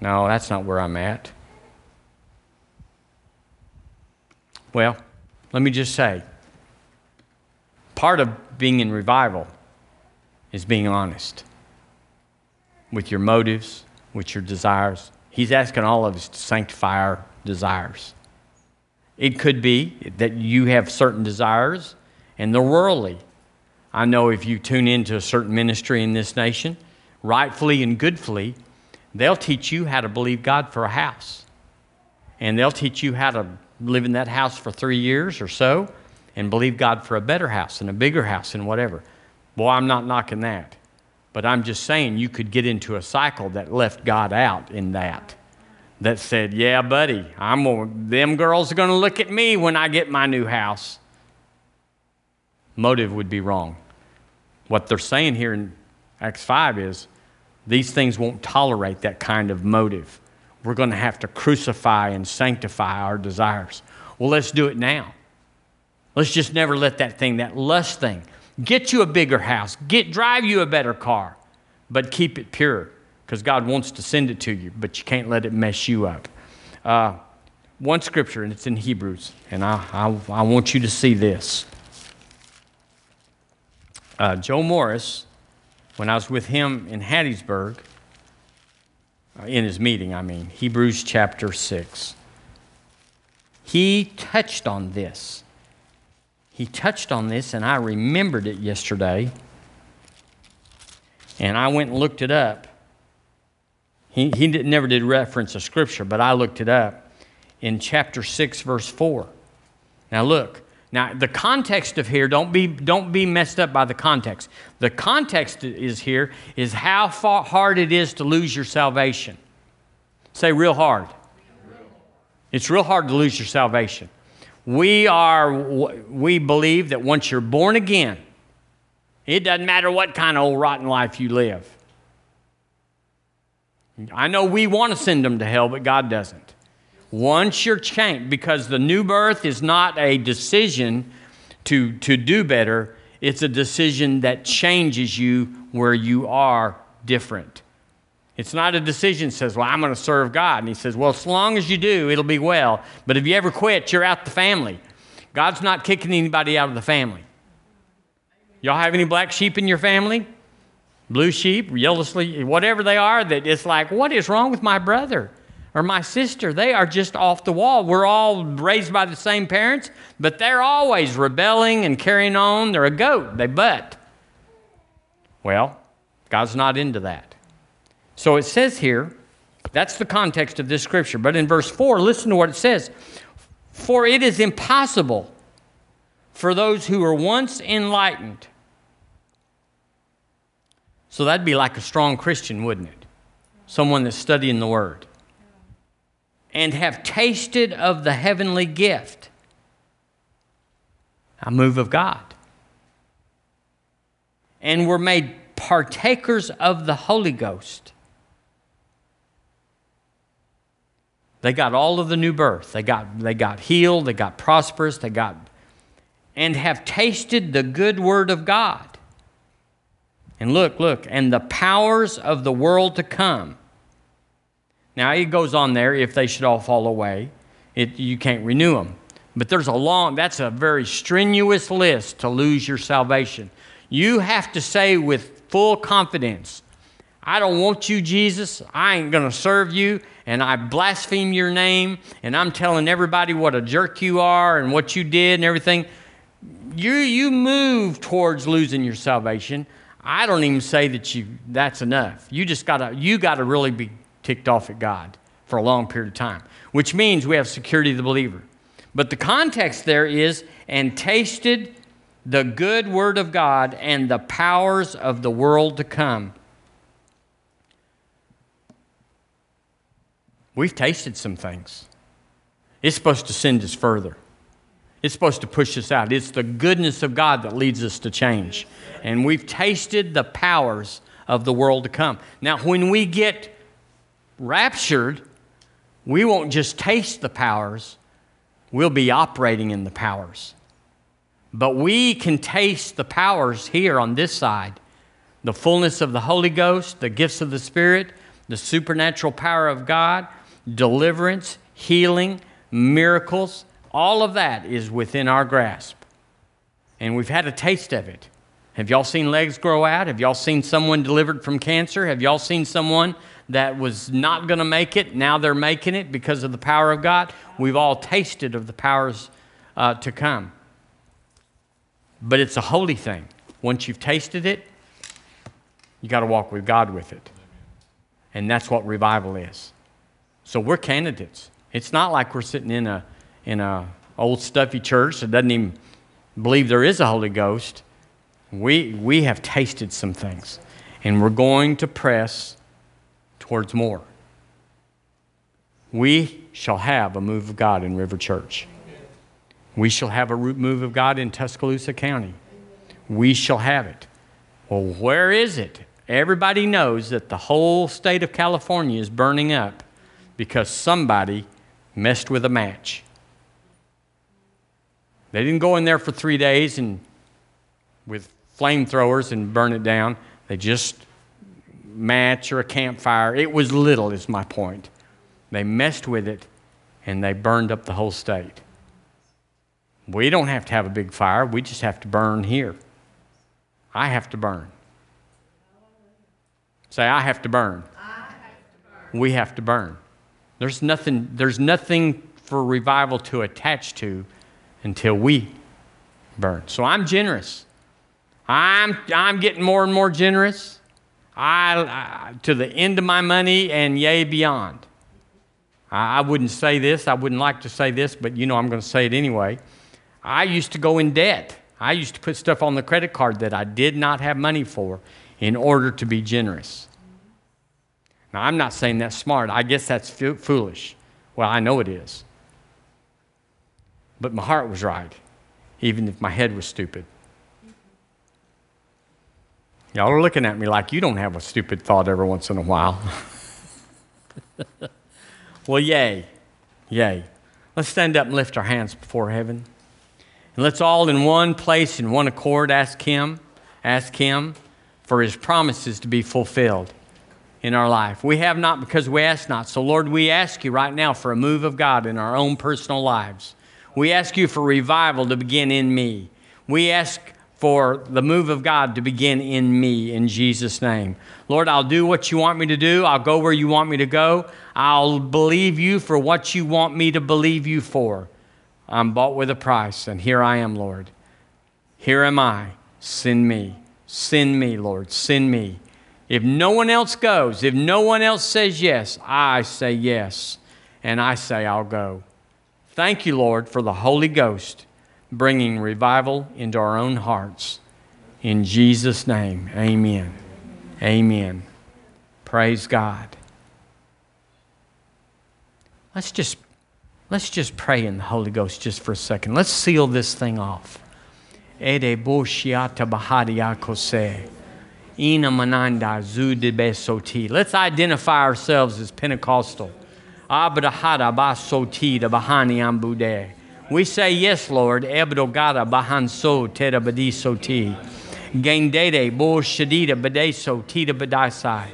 no, that's not where I'm at. Well, let me just say part of being in revival is being honest with your motives, with your desires. He's asking all of us to sanctify our desires. It could be that you have certain desires and they're worldly. I know if you tune into a certain ministry in this nation, rightfully and goodfully, they'll teach you how to believe God for a house. And they'll teach you how to live in that house for three years or so and believe God for a better house and a bigger house and whatever. Boy, I'm not knocking that. But I'm just saying you could get into a cycle that left God out in that. That said, yeah, buddy, I'm them girls are going to look at me when I get my new house. Motive would be wrong. What they're saying here in Acts 5 is these things won't tolerate that kind of motive we're going to have to crucify and sanctify our desires. Well, let's do it now. Let's just never let that thing, that lust thing, get you a bigger house, get drive you a better car, but keep it pure because God wants to send it to you, but you can't let it mess you up. Uh, one scripture, and it's in Hebrews, and I, I, I want you to see this. Uh, Joe Morris, when I was with him in Hattiesburg, uh, in his meeting, I mean, Hebrews chapter 6. He touched on this. He touched on this, and I remembered it yesterday. And I went and looked it up. He, he did, never did reference a scripture, but I looked it up in chapter 6, verse 4. Now, look, now, the context of here, don't be, don't be messed up by the context. The context is here is how far, hard it is to lose your salvation. Say, real hard. It's real hard to lose your salvation. We are, we believe that once you're born again, it doesn't matter what kind of old rotten life you live. I know we want to send them to hell, but God doesn't. Once you're changed, because the new birth is not a decision to, to do better, it's a decision that changes you where you are different. It's not a decision that says, Well, I'm going to serve God. And he says, Well, as long as you do, it'll be well. But if you ever quit, you're out the family. God's not kicking anybody out of the family. Y'all have any black sheep in your family? Blue sheep, yellow sheep, whatever they are, that it's like, What is wrong with my brother? or my sister. They are just off the wall. We're all raised by the same parents, but they're always rebelling and carrying on. They're a goat, they butt. Well, God's not into that. So it says here, that's the context of this scripture. But in verse 4, listen to what it says For it is impossible for those who were once enlightened. So that'd be like a strong Christian, wouldn't it? Someone that's studying the Word. And have tasted of the heavenly gift, a move of God. And were made partakers of the Holy Ghost. They got all of the new birth. They got, they got healed, they got prosperous, they got, and have tasted the good word of God. And look, look, and the powers of the world to come. Now, it goes on there if they should all fall away, it, you can't renew them. But there's a long, that's a very strenuous list to lose your salvation. You have to say with full confidence, I don't want you, Jesus. I ain't going to serve you. And I blaspheme your name. And I'm telling everybody what a jerk you are and what you did and everything. You, you move towards losing your salvation. I don't even say that you that's enough. You just gotta you gotta really be ticked off at God for a long period of time, which means we have security of the believer. But the context there is and tasted the good word of God and the powers of the world to come. We've tasted some things. It's supposed to send us further. It's supposed to push us out. It's the goodness of God that leads us to change. And we've tasted the powers of the world to come. Now, when we get raptured, we won't just taste the powers, we'll be operating in the powers. But we can taste the powers here on this side the fullness of the Holy Ghost, the gifts of the Spirit, the supernatural power of God, deliverance, healing, miracles. All of that is within our grasp. And we've had a taste of it. Have y'all seen legs grow out? Have y'all seen someone delivered from cancer? Have y'all seen someone that was not going to make it? Now they're making it because of the power of God. We've all tasted of the powers uh, to come. But it's a holy thing. Once you've tasted it, you got to walk with God with it. And that's what revival is. So we're candidates. It's not like we're sitting in a in a old stuffy church that doesn't even believe there is a Holy Ghost. We we have tasted some things, and we're going to press towards more. We shall have a move of God in River Church. We shall have a move of God in Tuscaloosa County. We shall have it. Well, where is it? Everybody knows that the whole state of California is burning up because somebody messed with a match. They didn't go in there for three days and with flamethrowers and burn it down. They just match or a campfire. It was little, is my point. They messed with it and they burned up the whole state. We don't have to have a big fire, we just have to burn here. I have to burn. Say, I have to burn. We have to burn. There's nothing, there's nothing for revival to attach to until we burn. So I'm generous. I'm, I'm getting more and more generous. I, I to the end of my money and yea beyond. I, I wouldn't say this, I wouldn't like to say this, but you know I'm going to say it anyway. I used to go in debt. I used to put stuff on the credit card that I did not have money for in order to be generous. Now, I'm not saying that's smart. I guess that's foolish. Well, I know it is. But my heart was right, even if my head was stupid. Y'all are looking at me like you don't have a stupid thought every once in a while. well, yay. Yay. Let's stand up and lift our hands before heaven. And let's all in one place, in one accord, ask Him, ask Him for His promises to be fulfilled in our life. We have not because we ask not. So, Lord, we ask you right now for a move of God in our own personal lives. We ask you for revival to begin in me. We ask for the move of God to begin in me in Jesus' name. Lord, I'll do what you want me to do. I'll go where you want me to go. I'll believe you for what you want me to believe you for. I'm bought with a price, and here I am, Lord. Here am I. Send me. Send me, Lord. Send me. If no one else goes, if no one else says yes, I say yes, and I say I'll go. Thank you, Lord, for the Holy Ghost bringing revival into our own hearts. In Jesus' name, amen. Amen. Praise God. Let's just let's just pray in the Holy Ghost just for a second. Let's seal this thing off. Ede boshiata bahadiakose. Ina mananda zudibesoti. Let's identify ourselves as Pentecostal. Abdahada basoti da bahani ambude. We say, Yes, Lord. Ebdogada bahanso teda badisoti. Gaindede bo shadida badeso tida badisai.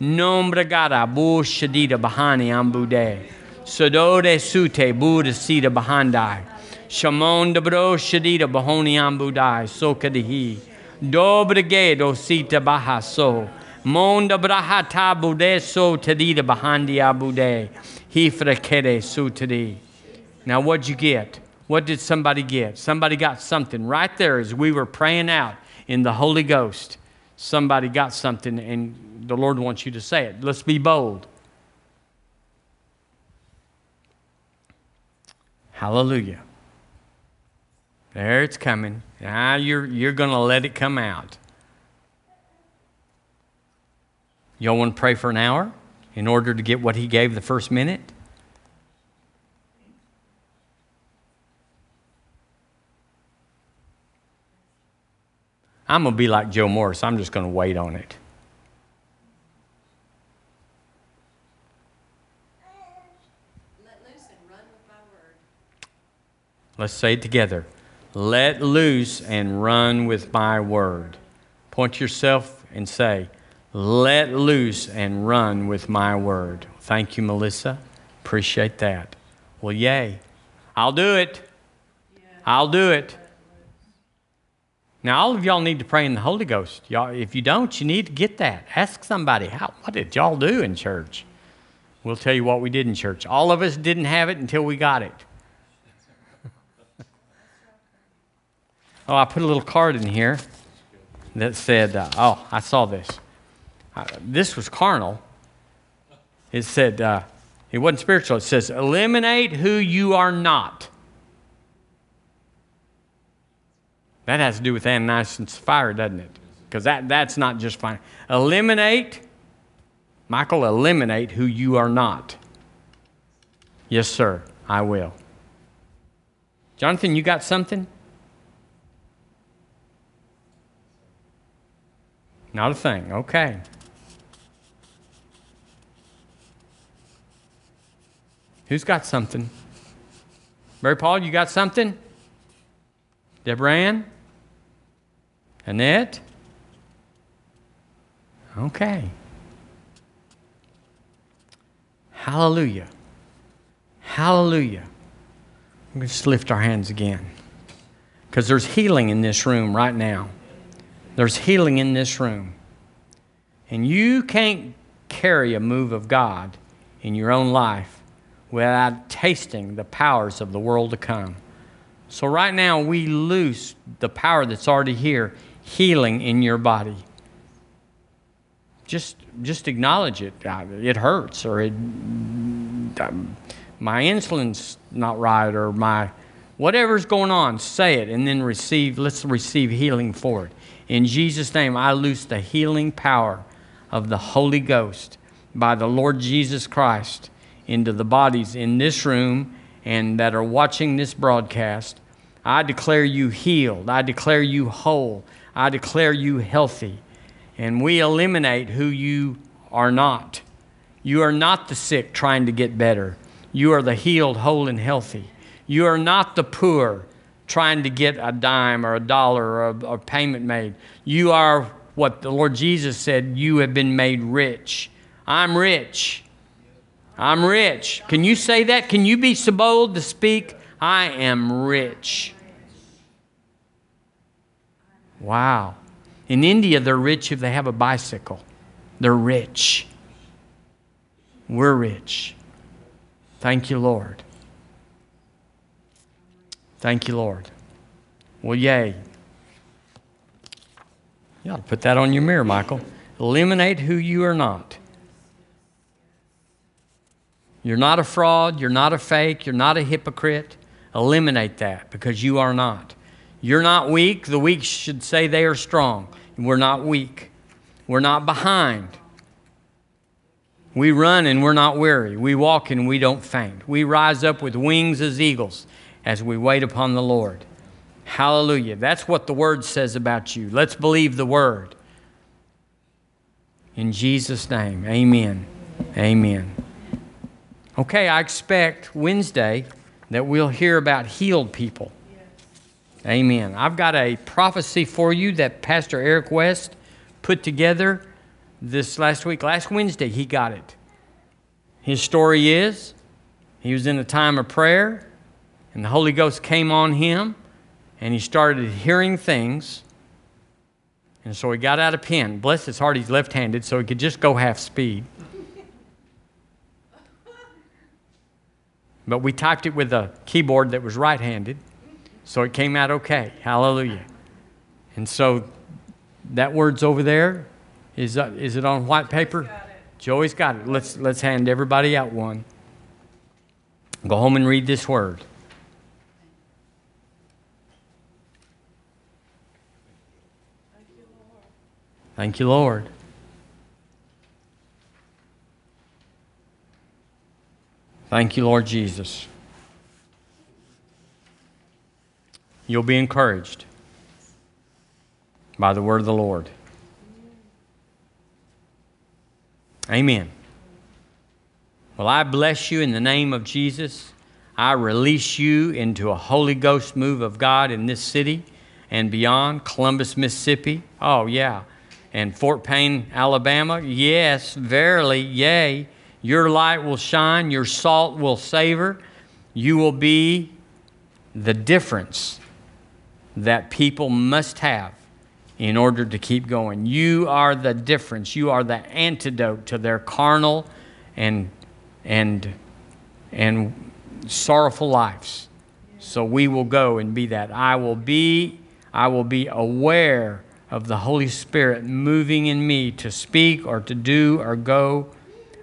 Nombragada bo shadida bahani ambude. Sodode sute buddha sida bahandai. Shamon de bro shadida bahoni ambudai. Sokadihi. Dobregedo sita bahaso. Monda brahata bude so tadida bahandi abude. Hifrakede sutadi. Now, what'd you get? What did somebody get? Somebody got something right there as we were praying out in the Holy Ghost. Somebody got something, and the Lord wants you to say it. Let's be bold. Hallelujah. There it's coming. Now you're, you're going to let it come out. Y'all want to pray for an hour in order to get what he gave the first minute? I'm going to be like Joe Morris. I'm just going to wait on it. Let loose and run with my word. Let's say it together. Let loose and run with my word. Point yourself and say, Let loose and run with my word. Thank you, Melissa. Appreciate that. Well, yay. I'll do it. I'll do it. Now, all of y'all need to pray in the Holy Ghost. Y'all, if you don't, you need to get that. Ask somebody, how, what did y'all do in church? We'll tell you what we did in church. All of us didn't have it until we got it. oh, I put a little card in here that said, uh, oh, I saw this. Uh, this was carnal. It said, uh, it wasn't spiritual. It says, eliminate who you are not. That has to do with Ananias and Sapphira, doesn't it? Because that, that's not just fine. Eliminate, Michael, eliminate who you are not. Yes, sir, I will. Jonathan, you got something? Not a thing. Okay. Who's got something? Mary Paul, you got something? Deborah Ann? Annette? Okay. Hallelujah. Hallelujah. We're going to just lift our hands again. Because there's healing in this room right now. There's healing in this room. And you can't carry a move of God in your own life without tasting the powers of the world to come. So, right now, we loose the power that's already here, healing in your body. Just, just acknowledge it. It hurts, or it, um, my insulin's not right, or my whatever's going on. Say it, and then receive. Let's receive healing for it. In Jesus' name, I loose the healing power of the Holy Ghost by the Lord Jesus Christ into the bodies in this room and that are watching this broadcast. I declare you healed. I declare you whole. I declare you healthy. And we eliminate who you are not. You are not the sick trying to get better. You are the healed, whole, and healthy. You are not the poor trying to get a dime or a dollar or a, a payment made. You are what the Lord Jesus said, you have been made rich. I'm rich. I'm rich. Can you say that? Can you be so bold to speak? I am rich. Wow. In India, they're rich if they have a bicycle. They're rich. We're rich. Thank you, Lord. Thank you, Lord. Well, yay. You ought to put that on your mirror, Michael. Eliminate who you are not. You're not a fraud. You're not a fake. You're not a hypocrite. Eliminate that because you are not. You're not weak. The weak should say they are strong. We're not weak. We're not behind. We run and we're not weary. We walk and we don't faint. We rise up with wings as eagles as we wait upon the Lord. Hallelujah. That's what the Word says about you. Let's believe the Word. In Jesus' name, amen. Amen. Okay, I expect Wednesday that we'll hear about healed people. Amen. I've got a prophecy for you that Pastor Eric West put together this last week. Last Wednesday, he got it. His story is he was in a time of prayer, and the Holy Ghost came on him, and he started hearing things. And so he got out a pen. Bless his heart, he's left handed, so he could just go half speed. But we typed it with a keyboard that was right handed, so it came out okay. Hallelujah. And so that word's over there. Is, uh, is it on white paper? Joey's got it. Let's, let's hand everybody out one. Go home and read this word. Thank you, Lord. Thank you, Lord. Thank you, Lord Jesus. You'll be encouraged by the word of the Lord. Amen. Well, I bless you in the name of Jesus. I release you into a Holy Ghost move of God in this city and beyond. Columbus, Mississippi. Oh, yeah. And Fort Payne, Alabama. Yes, verily, yea. Your light will shine, your salt will savor. You will be the difference that people must have in order to keep going. You are the difference. You are the antidote to their carnal and and and sorrowful lives. So we will go and be that. I will be I will be aware of the Holy Spirit moving in me to speak or to do or go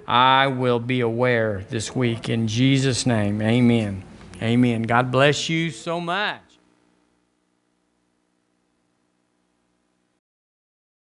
I will be aware this week. In Jesus' name, amen. Amen. God bless you so much.